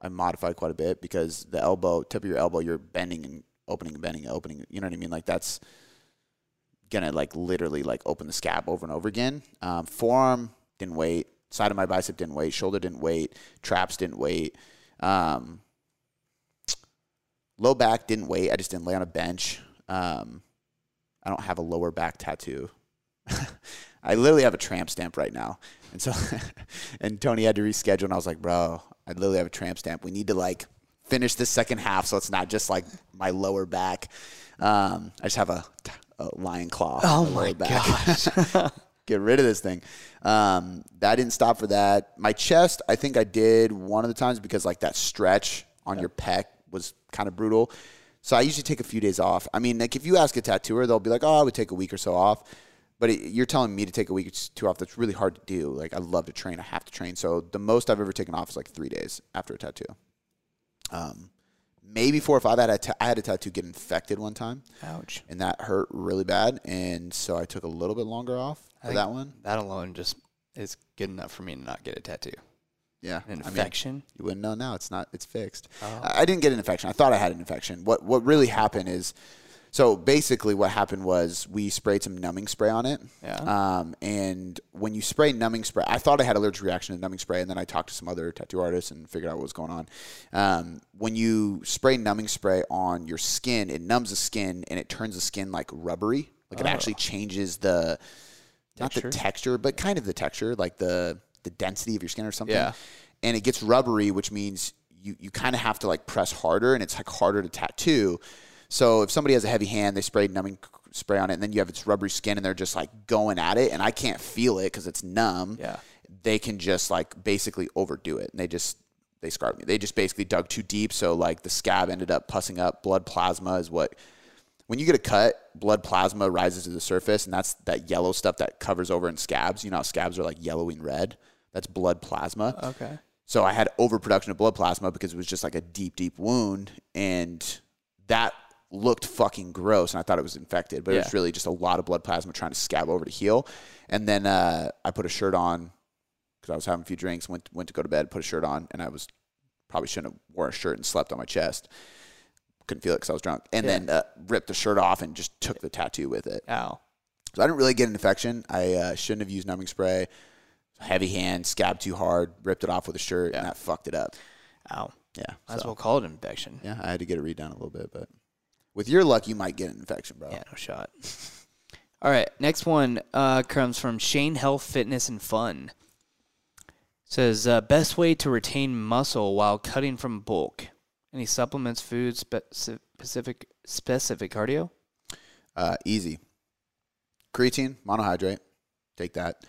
I modified quite a bit because the elbow, tip of your elbow, you're bending and opening and bending and opening. You know what I mean? Like that's gonna like literally like open the scab over and over again. Um, forearm didn't wait. Side of my bicep didn't wait. Shoulder didn't wait. Traps didn't wait. Um, low back didn't wait. I just didn't lay on a bench. Um, I don't have a lower back tattoo. I literally have a tramp stamp right now. And so, and Tony had to reschedule, and I was like, bro, I literally have a tramp stamp. We need to like finish this second half so it's not just like my lower back. Um, I just have a, a lion claw. Oh my back. Get rid of this thing. Um, that didn't stop for that. My chest, I think I did one of the times because like that stretch on your pec was kind of brutal. So I usually take a few days off. I mean, like if you ask a tattooer, they'll be like, "Oh, I would take a week or so off." But it, you're telling me to take a week or two off. That's really hard to do. Like I love to train. I have to train. So the most I've ever taken off is like three days after a tattoo. Um, maybe four or five. I had a, ta- I had a tattoo get infected one time, Ouch. and that hurt really bad. And so I took a little bit longer off for that one. That alone just is good enough for me to not get a tattoo. Yeah, An I mean, infection? you wouldn't know now. It's not. It's fixed. Oh. I I didn't get an infection. I thought I had an infection. What What really happened is, so basically, what happened was we sprayed some numbing spray on it. Yeah. Um, and when you spray numbing spray, I thought I had a allergic reaction to numbing spray, and then I talked to some other tattoo artists and figured out what was going on. Um, when you spray numbing spray on your skin, it numbs the skin and it turns the skin like rubbery. Like it actually changes the not the texture, but kind of the texture, like the the density of your skin or something. Yeah. And it gets rubbery, which means you, you kind of have to like press harder and it's like harder to tattoo. So if somebody has a heavy hand, they spray numbing spray on it, and then you have its rubbery skin and they're just like going at it, and I can't feel it because it's numb. Yeah. They can just like basically overdo it, and they just they scarred me. They just basically dug too deep, so like the scab ended up pussing up. Blood plasma is what when you get a cut, blood plasma rises to the surface, and that's that yellow stuff that covers over in scabs. You know how scabs are like yellowing red? That's blood plasma. Okay. So I had overproduction of blood plasma because it was just like a deep, deep wound, and that looked fucking gross, and I thought it was infected, but it was really just a lot of blood plasma trying to scab over to heal. And then uh, I put a shirt on because I was having a few drinks, went went to go to bed, put a shirt on, and I was probably shouldn't have worn a shirt and slept on my chest. Couldn't feel it because I was drunk, and Yeah. then uh, ripped the shirt off and just took the tattoo with it. Ow. So I didn't really get an infection. I uh, shouldn't have used numbing spray. Heavy hand, scabbed too hard, ripped it off with a shirt, Yeah. and that fucked it up. Ow. Yeah. Might as well call it an infection. yeah, I had to get it redone a little bit, but with your luck, you might get an infection, bro. Yeah, no shot. All right, next one uh, comes from Shane Health Fitness and Fun. Says uh, best way to retain muscle while cutting from bulk. Any supplements, foods, spe- specific specific cardio? Uh, easy. Creatine, monohydrate. Take that.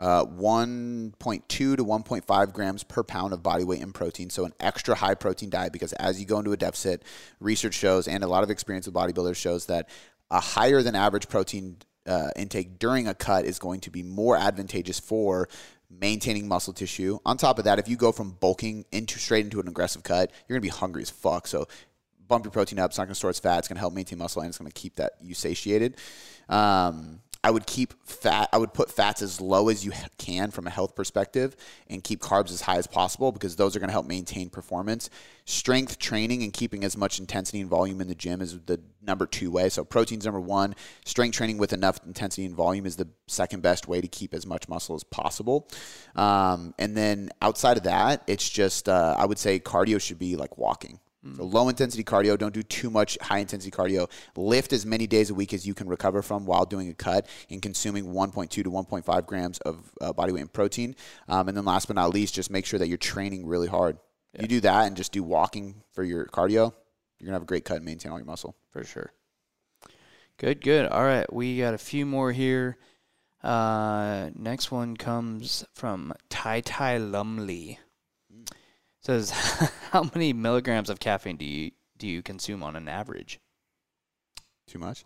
Uh, 1.2 to 1.5 grams per pound of body weight in protein. So, an extra high protein diet because as you go into a deficit, research shows and a lot of experience with bodybuilders shows that a higher than average protein uh, intake during a cut is going to be more advantageous for maintaining muscle tissue. On top of that, if you go from bulking into straight into an aggressive cut, you're going to be hungry as fuck. So, bump your protein up. It's not going to store its fat. It's going to help maintain muscle and it's going to keep that you satiated. Um, I would keep fat. I would put fats as low as you can from a health perspective, and keep carbs as high as possible because those are going to help maintain performance. Strength training and keeping as much intensity and volume in the gym is the number two way. So protein's number one. Strength training with enough intensity and volume is the second best way to keep as much muscle as possible. Um, and then outside of that, it's just uh, I would say cardio should be like walking. So low intensity cardio. Don't do too much high intensity cardio. Lift as many days a week as you can recover from while doing a cut and consuming 1.2 to 1.5 grams of uh, body weight and protein. Um, and then last but not least, just make sure that you're training really hard. You do that and just do walking for your cardio. You're gonna have a great cut and maintain all your muscle. for sure. Good, good. All right, we got a few more here. Uh, next one comes from Tai Tai Lumley. Says, how many milligrams of caffeine do you do you consume on an average? Too much.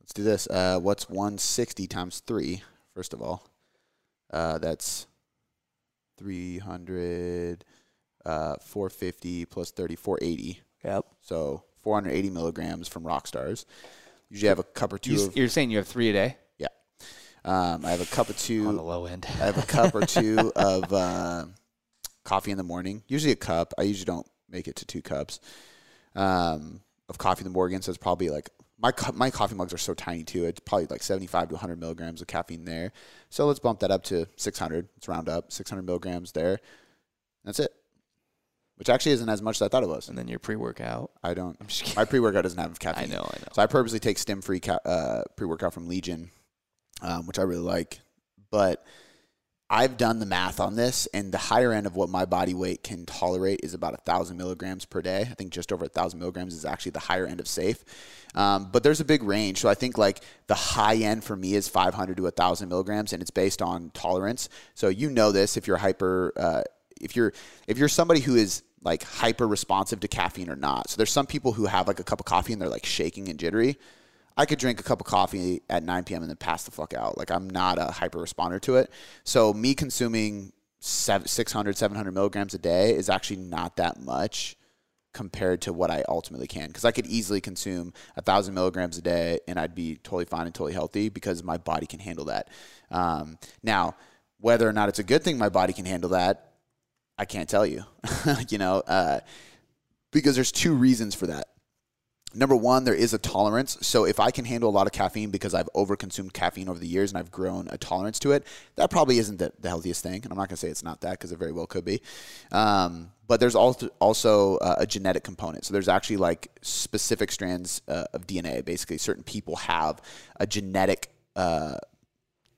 Let's do this. Uh, what's 160 times three? First of all, uh, that's 300, uh, 450 plus 30, 480. Yep. So 480 milligrams from Rockstars. Usually I have a cup or two You, of you're saying you have three a day yeah. Um, I have a cup or two on the low end. I have a cup or two of uh, coffee in the morning. Usually a cup. I usually don't make it to two cups um, of coffee in the morning. So it's probably like my cu- my coffee mugs are so tiny too. It's probably like 75 to 100 milligrams of caffeine there. So let's bump that up to 600. Let's round up 600 milligrams there. That's it. Which actually isn't as much as I thought it was. and then your pre-workout. I don't. I'm just kidding. My pre workout doesn't have caffeine. I know, I know. So I purposely take stim free ca- uh, pre workout from Legion, um, which I really like. But I've done the math on this, and the higher end of what my body weight can tolerate is about a thousand milligrams per day. I think just over a thousand milligrams is actually the higher end of safe. Um, but there's a big range. So I think like the high end for me is 500 to thousand milligrams, and it's based on tolerance. So you know this if you're hyper, uh, if you're if you're somebody who is like hyper responsive to caffeine or not. So there's some people who have like a cup of coffee and they're like shaking and jittery. I could drink a cup of coffee at 9 p.m. and then pass the fuck out. Like I'm not a hyper responder to it. So me consuming sev- 600, 700 milligrams a day is actually not that much compared to what I ultimately can. Because I could easily consume a thousand milligrams a day and I'd be totally fine and totally healthy because my body can handle that. Um, now, whether or not it's a good thing my body can handle that, I can't tell you. you know, uh, because there's two reasons for that. Number one, there is a tolerance. So if I can handle a lot of caffeine because I've overconsumed caffeine over the years and I've grown a tolerance to it, that probably isn't the, the healthiest thing. And I'm not going to say it's not that because it very well could be. Um, but there's also also uh, a genetic component. So there's actually like specific strands uh, of DNA. Basically, certain people have a genetic uh,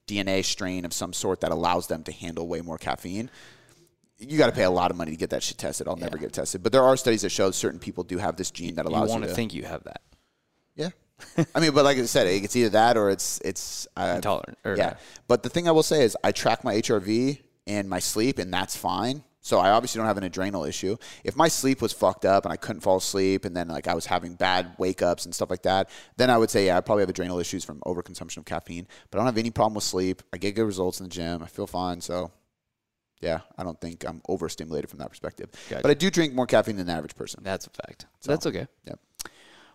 DNA strain of some sort that allows them to handle way more caffeine you got to pay a lot of money to get that shit tested. I'll never get tested, but there are studies that show certain people do have this gene that allows you, want to to think you have that Yeah, I mean, but like I said, it's either that or it's it's uh, intolerant. Or yeah. But the thing I will say is, I track my HRV and my sleep, and that's fine. So I obviously don't have an adrenal issue. If my sleep was fucked up and I couldn't fall asleep, and then like I was having bad wake ups and stuff like that, then I would say yeah, I probably have adrenal issues from overconsumption of caffeine. But I don't have any problem with sleep. I get good results in the gym. I feel fine. So yeah, I don't think I'm overstimulated from that perspective. Gotcha. But I do drink more caffeine than the average person. That's a fact. So that's okay. Yep.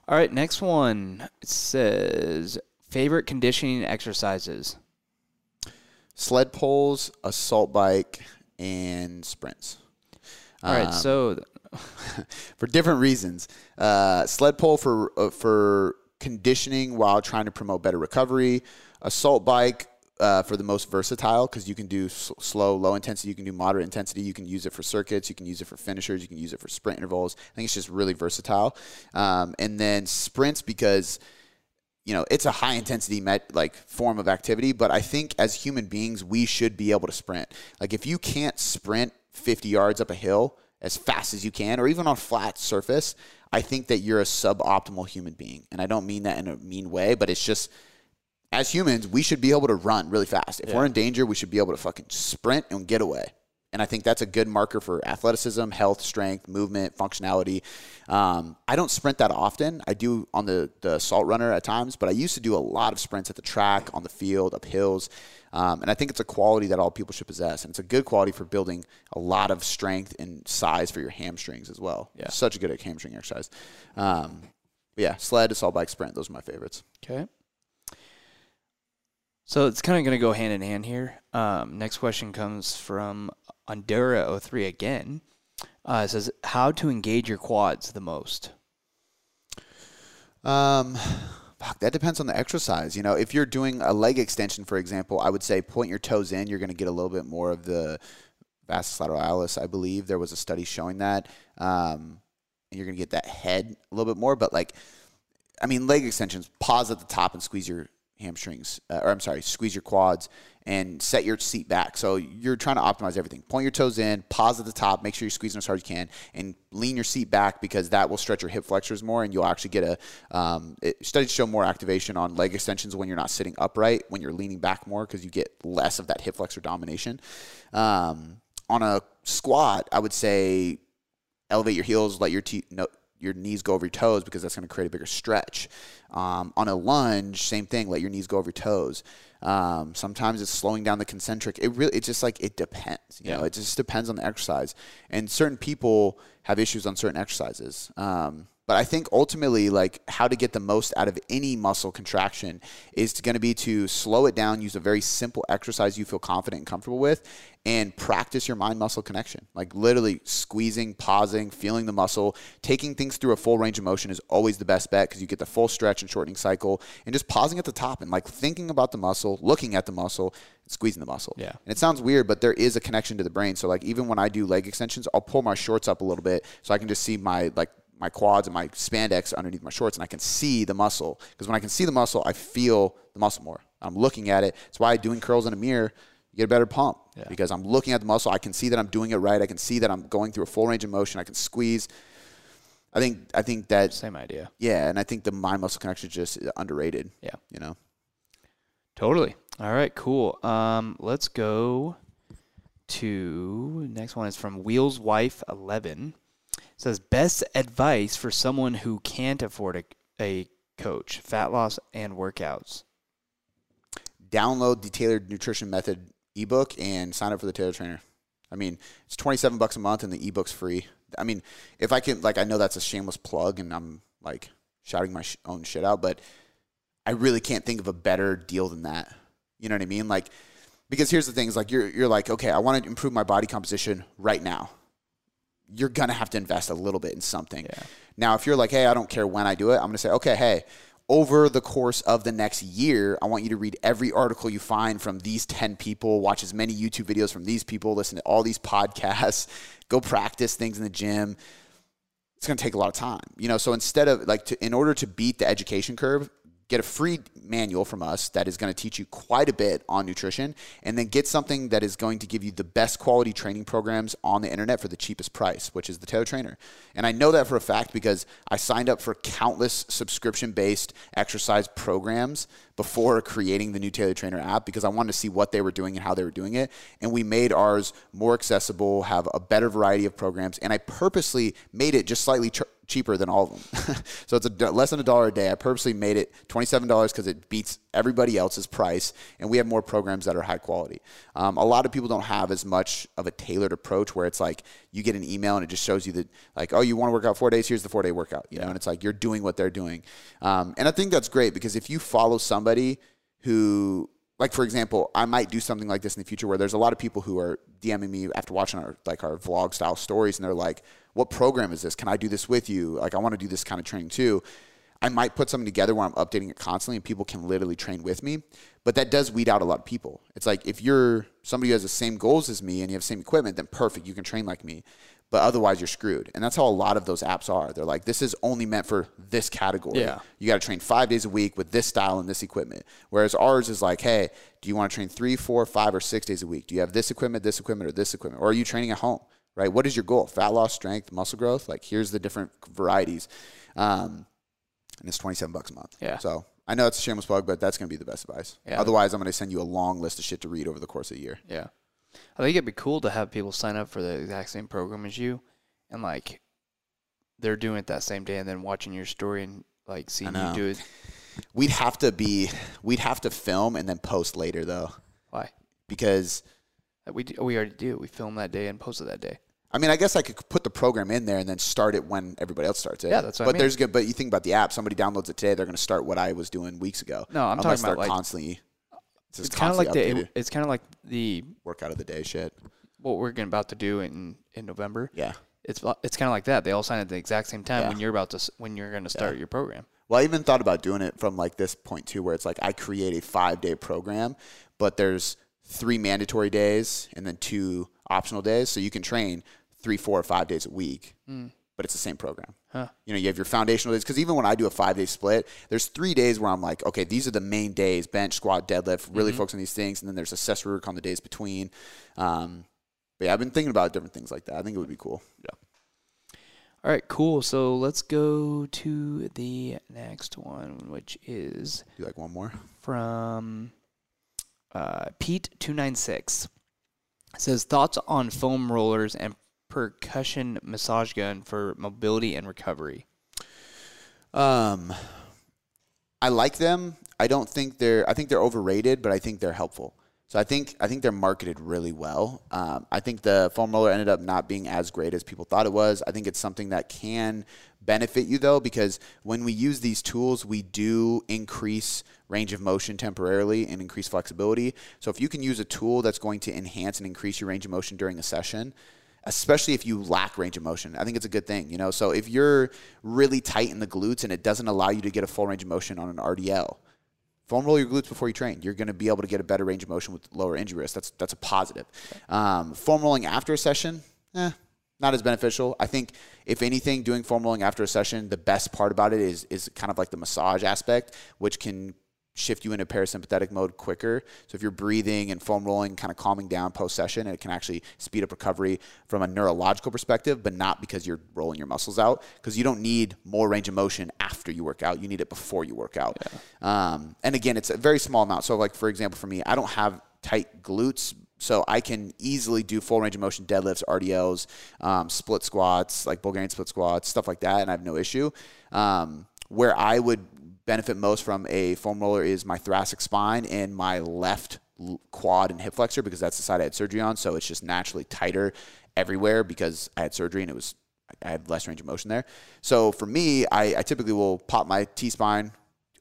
All right, next one. It says favorite conditioning exercises. Sled pulls, assault bike, and sprints. All right, Um, so for different reasons. Uh, sled pull for uh, for conditioning while trying to promote better recovery. Assault bike uh, for the most versatile because you can do slow, low intensity. You can do moderate intensity. You can use it for circuits. You can use it for finishers. You can use it for sprint intervals. I think it's just really versatile. Um, and then sprints because you know it's a high intensity met like form of activity but i think as human beings we should be able to sprint like if you can't sprint 50 yards up a hill as fast as you can or even on a flat surface i think that you're a suboptimal human being and i don't mean that in a mean way but it's just as humans we should be able to run really fast if we're in danger we should be able to fucking sprint and get away and I think that's a good marker for athleticism, health, strength, movement, functionality. Um, I don't sprint that often. I do on the, the assault runner at times, but I used to do a lot of sprints at the track, on the field, up hills. Um, and I think it's a quality that all people should possess. And it's a good quality for building a lot of strength and size for your hamstrings as well. Yeah. Such a good hamstring exercise. Um, yeah, sled, assault bike, sprint. Those are my favorites. okay. So it's kind of going to go hand in hand here. Um, next question comes from Andera03 again. Uh, it says, How to engage your quads the most? Um, fuck, that depends on the exercise. You know, if you're doing a leg extension, for example, I would say point your toes in. You're going to get a little bit more of the vastus lateralis. I believe there was a study showing that. Um, you're going to get that head a little bit more. But like, I mean, leg extensions, pause at the top and squeeze your hamstrings, uh, or I'm sorry, squeeze your quads and set your seat back. So you're trying to optimize everything. Point your toes in, pause at the top, make sure you're squeezing as hard as you can, and lean your seat back because that will stretch your hip flexors more, and you'll actually get a. Um, it, studies show more activation on leg extensions when you're not sitting upright, when you're leaning back more because you get less of that hip flexor domination. Um, on a squat, I would say elevate your heels, let your te- no, your knees go over your toes because that's going to create a bigger stretch. Um, on a lunge, same thing. Let your knees go over your toes. Um, sometimes it's slowing down the concentric. It really, it's just like it depends. You yeah. know, it just depends on the exercise. And certain people have issues on certain exercises. Um, but I think ultimately, like how to get the most out of any muscle contraction is going to be to slow it down, use a very simple exercise you feel confident and comfortable with, and practice your mind muscle connection. Like literally squeezing, pausing, feeling the muscle, taking things through a full range of motion is always the best bet because you get the full stretch and shortening cycle, and just pausing at the top and like thinking about the muscle, looking at the muscle, squeezing the muscle. Yeah. And it sounds weird, but there is a connection to the brain. So like even when I do leg extensions, I'll pull my shorts up a little bit so I can just see my like my quads and my spandex underneath my shorts, and I can see the muscle. Because when I can see the muscle, I feel the muscle more. I'm looking at it. That's why doing curls in a mirror, you get a better pump yeah. because I'm looking at the muscle. I can see that I'm doing it right. I can see that I'm going through a full range of motion. I can squeeze. I think I think that same idea. Yeah, and I think the mind muscle connection is just underrated. Yeah, you know. Totally. All right. Cool. Um, let's go to next one is from Wheels Wife Eleven says best advice for someone who can't afford a, a coach, fat loss and workouts. Download the Tailored Nutrition Method ebook and sign up for the Taylor Trainer. I mean, it's 27 bucks a month and the ebook's free. I mean, if I can like I know that's a shameless plug and I'm like shouting my sh- own shit out, but I really can't think of a better deal than that. You know what I mean? Like because here's the thing, is like you're you're like, okay, I want to improve my body composition right now you're going to have to invest a little bit in something. Yeah. Now, if you're like, hey, I don't care when I do it, I'm going to say, okay, hey, over the course of the next year, I want you to read every article you find from these 10 people, watch as many YouTube videos from these people, listen to all these podcasts, go practice things in the gym. It's going to take a lot of time. You know, so instead of like to, in order to beat the education curve, get a free manual from us that is going to teach you quite a bit on nutrition, and then get something that is going to give you the best quality training programs on the internet for the cheapest price, which is the Taylor Trainer. And I know that for a fact because I signed up for countless subscription based exercise programs before creating the new Taylor Trainer app because I wanted to see what they were doing and how they were doing it. And we made ours more accessible, have a better variety of programs, and I purposely made it just slightly cheaper than all of them. so it's a, less than a dollar a day. I purposely made it $27 because it beats everybody else's price, and we have more programs that are high quality. Um, a lot of people don't have as much of a tailored approach where it's like you get an email and it just shows you that, like, oh, you want to work out four days? Here's the four day workout. You know, and it's like you're doing what they're doing. Um, and I think that's great because if you follow somebody who like for example, I might do something like this in the future where there's a lot of people who are DMing me after watching our like our vlog style stories and they're like, "What program is this? Can I do this with you? Like I want to do this kind of training too." I might put something together where I'm updating it constantly and people can literally train with me. But that does weed out a lot of people. It's like if you're somebody who has the same goals as me and you have the same equipment, then perfect, you can train like me but otherwise you're screwed. And that's how a lot of those apps are. They're like, this is only meant for this category. Yeah. You got to train five days a week with this style and this equipment. Whereas ours is like, hey, do you want to train three, four, five, or six days a week? Do you have this equipment, this equipment, or this equipment? Or are you training at home? Right? What is your goal? Fat loss, strength, muscle growth? Like, here's the different varieties. Um, and it's 27 bucks a month. Yeah. So I know it's a shameless plug, but that's going to be the best advice. Yeah. Otherwise, I'm going to send you a long list of shit to read over the course of a year. Yeah. I think it'd be cool to have people sign up for the exact same program as you and like they're doing it that same day and then watching your story and like seeing you do it. We'd have to be we'd have to film and then post later though. Why? Because we we already do. We film that day and post it that day. I mean, I guess I could put the program in there and then start it when everybody else starts it. Yeah, that's what but I mean. there's good. But you think about the app. Somebody downloads it today. They're going to start what I was doing weeks ago. No, I'm talking about like constantly It's, kind of like constantly the it's kind of like the workout of the day shit. what we're about to do in in November. Yeah. It's it's kind of like that. They all sign at the exact same time Yeah. when you're about to when you're going to start your program. Well, I even thought about doing it from like this point too, where it's like I create a five day program, but there's three mandatory days and then two optional days. So you can train three, four, or five days a week, but it's the same program. Huh. You know, you have your foundational days because even when I do a five day split, there's three days where I'm like, okay, these are the main days: bench, squat, deadlift. Really focus on these things, and then there's accessory work on the days between. Um, but yeah, I've been thinking about different things like that. I think it would be cool. Yeah. All right, cool. So let's go to the next one, which is Do you like one more. from uh, Pete two nine six. Says thoughts on foam rollers and percussion massage gun for mobility and recovery. Um, I like them. I don't think they're. I think they're overrated, but I think they're helpful. So I think I think they're marketed really well. Um, I think the foam roller ended up not being as great as people thought it was. I think it's something that can benefit you though, because when we use these tools, we do increase range of motion temporarily and increase flexibility. So if you can use a tool that's going to enhance and increase your range of motion during a session, especially if you lack range of motion. I think it's a good thing, you know. So if you're really tight in the glutes and it doesn't allow you to get a full range of motion on an RDL, foam roll your glutes before you train. You're going to be able to get a better range of motion with lower injury risk. That's that's a positive. Um, foam rolling after a session, eh, not as beneficial. I think if anything, doing foam rolling after a session, the best part about it is is kind of like the massage aspect, which can shift you into parasympathetic mode quicker. So if you're breathing and foam rolling, kind of calming down post session, it can actually speed up recovery from a neurological perspective, but not because you're rolling your muscles out. Because you don't need more range of motion after you work out. You need it before you work out. Um, and again, it's a very small amount. So like for example, for me, I don't have tight glutes. So I can easily do full range of motion deadlifts, RDLs, um, split squats, like Bulgarian split squats, stuff like that, and I have no issue. Um, where I would benefit most from a foam roller is my thoracic spine and my left quad and hip flexor because that's the side I had surgery on. So it's just naturally tighter everywhere because I had surgery and it was I had less range of motion there. So for me, I, I typically will pop my T spine,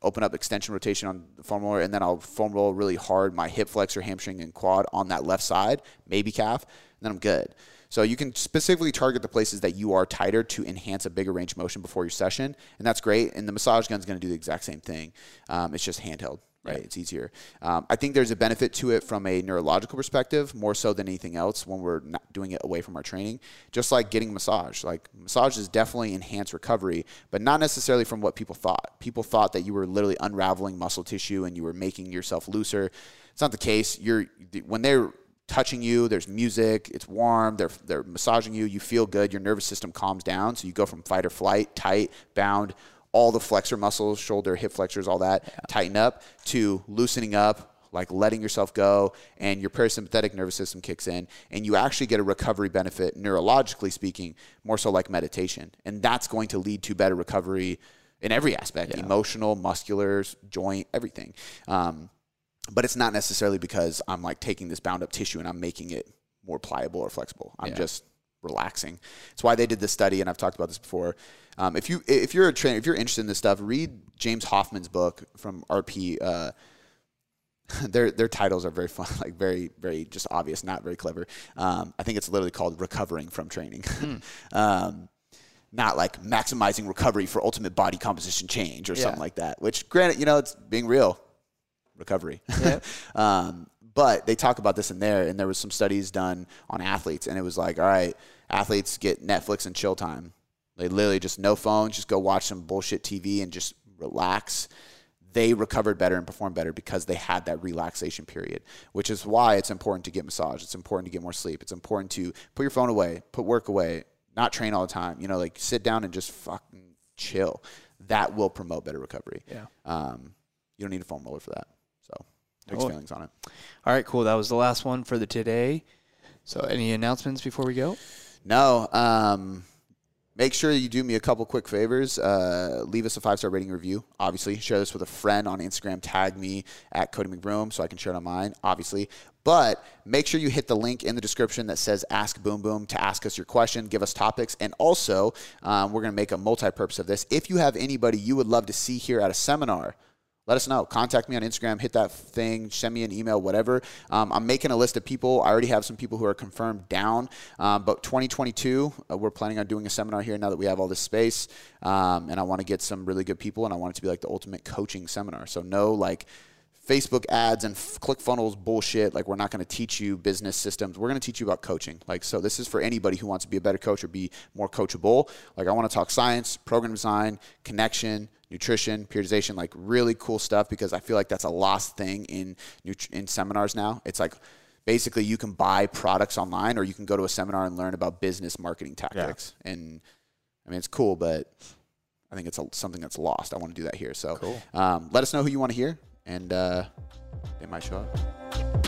open up extension rotation on the foam roller, and then I'll foam roll really hard my hip flexor, hamstring, and quad on that left side, maybe calf, and then I'm good. So you can specifically target the places that you are tighter to enhance a bigger range of motion before your session, and that's great. And the massage gun is going to do the exact same thing. Um, it's just handheld, right? It's easier. Um, I think there's a benefit to it from a neurological perspective, more so than anything else when we're not doing it away from our training. Just like getting massage, like massage is definitely enhance recovery, but not necessarily from what people thought. People thought that you were literally unraveling muscle tissue and you were making yourself looser. It's not the case. You're when they're touching you. There's music. It's warm. They're they're massaging you. You feel good. Your nervous system calms down. So you go from fight or flight, tight, bound, all the flexor muscles, shoulder, hip flexors, all that tighten up to loosening up, like letting yourself go, and your parasympathetic nervous system kicks in, and you actually get a recovery benefit, neurologically speaking, more so like meditation, and that's going to lead to better recovery in every aspect, emotional, muscular, joint, everything. Um, but it's not necessarily because I'm like taking this bound up tissue and I'm making it more pliable or flexible. I'm Yeah. just relaxing. It's why they did this study, and I've talked about this before. Um, if you if you're a trainer, if you're interested in this stuff, read James Hoffman's book from RP. Uh, their their titles are very fun, like very very just obvious, not very clever. Um, I think it's literally called "Recovering from Training." um, not like maximizing recovery for ultimate body composition change or something like that. Which, granted, you know, it's being real recovery. Yep. um, but they talk about this in there, and there was some studies done on athletes, and it was like, all right, athletes get Netflix and chill time. They literally just no phones, just go watch some bullshit TV and just relax. They recovered better and performed better because they had that relaxation period, which is why it's important to get massage. It's important to get more sleep. It's important to put your phone away, put work away, not train all the time. You know, like sit down and just fucking chill. That will promote better recovery. Yeah. Um, you don't need a foam roller for that. Mixed Totally. feelings on it. All right, cool. That was the last one for the today. So, any announcements before we go? No. Um, make sure you do me a couple quick favors. Uh, leave us a five star rating review. Obviously, share this with a friend on Instagram. Tag me at Cody McBroom so I can share it on mine. Obviously, but make sure you hit the link in the description that says "Ask Boom Boom" to ask us your question, give us topics, and also um, we're going to make a multi-purpose of this. If you have anybody you would love to see here at a seminar let us know. Contact me on Instagram, hit that thing, send me an email, whatever. Um, I'm making a list of people. I already have some people who are confirmed down. Um, but 2022, uh, we're planning on doing a seminar here now that we have all this space. Um, and I want to get some really good people, and I want it to be like the ultimate coaching seminar. So, no like Facebook ads and f- ClickFunnels bullshit. Like, we're not going to teach you business systems. We're going to teach you about coaching. Like, so this is for anybody who wants to be a better coach or be more coachable. Like, I want to talk science, program design, connection, nutrition, periodization, like really cool stuff because I feel like that's a lost thing in in seminars now. It's like basically you can buy products online or you can go to a seminar and learn about business marketing tactics. Yeah. And I mean, it's cool, but I think it's a, something that's lost. I want to do that here. So cool. um, let us know who you want to hear, and uh, they might show up.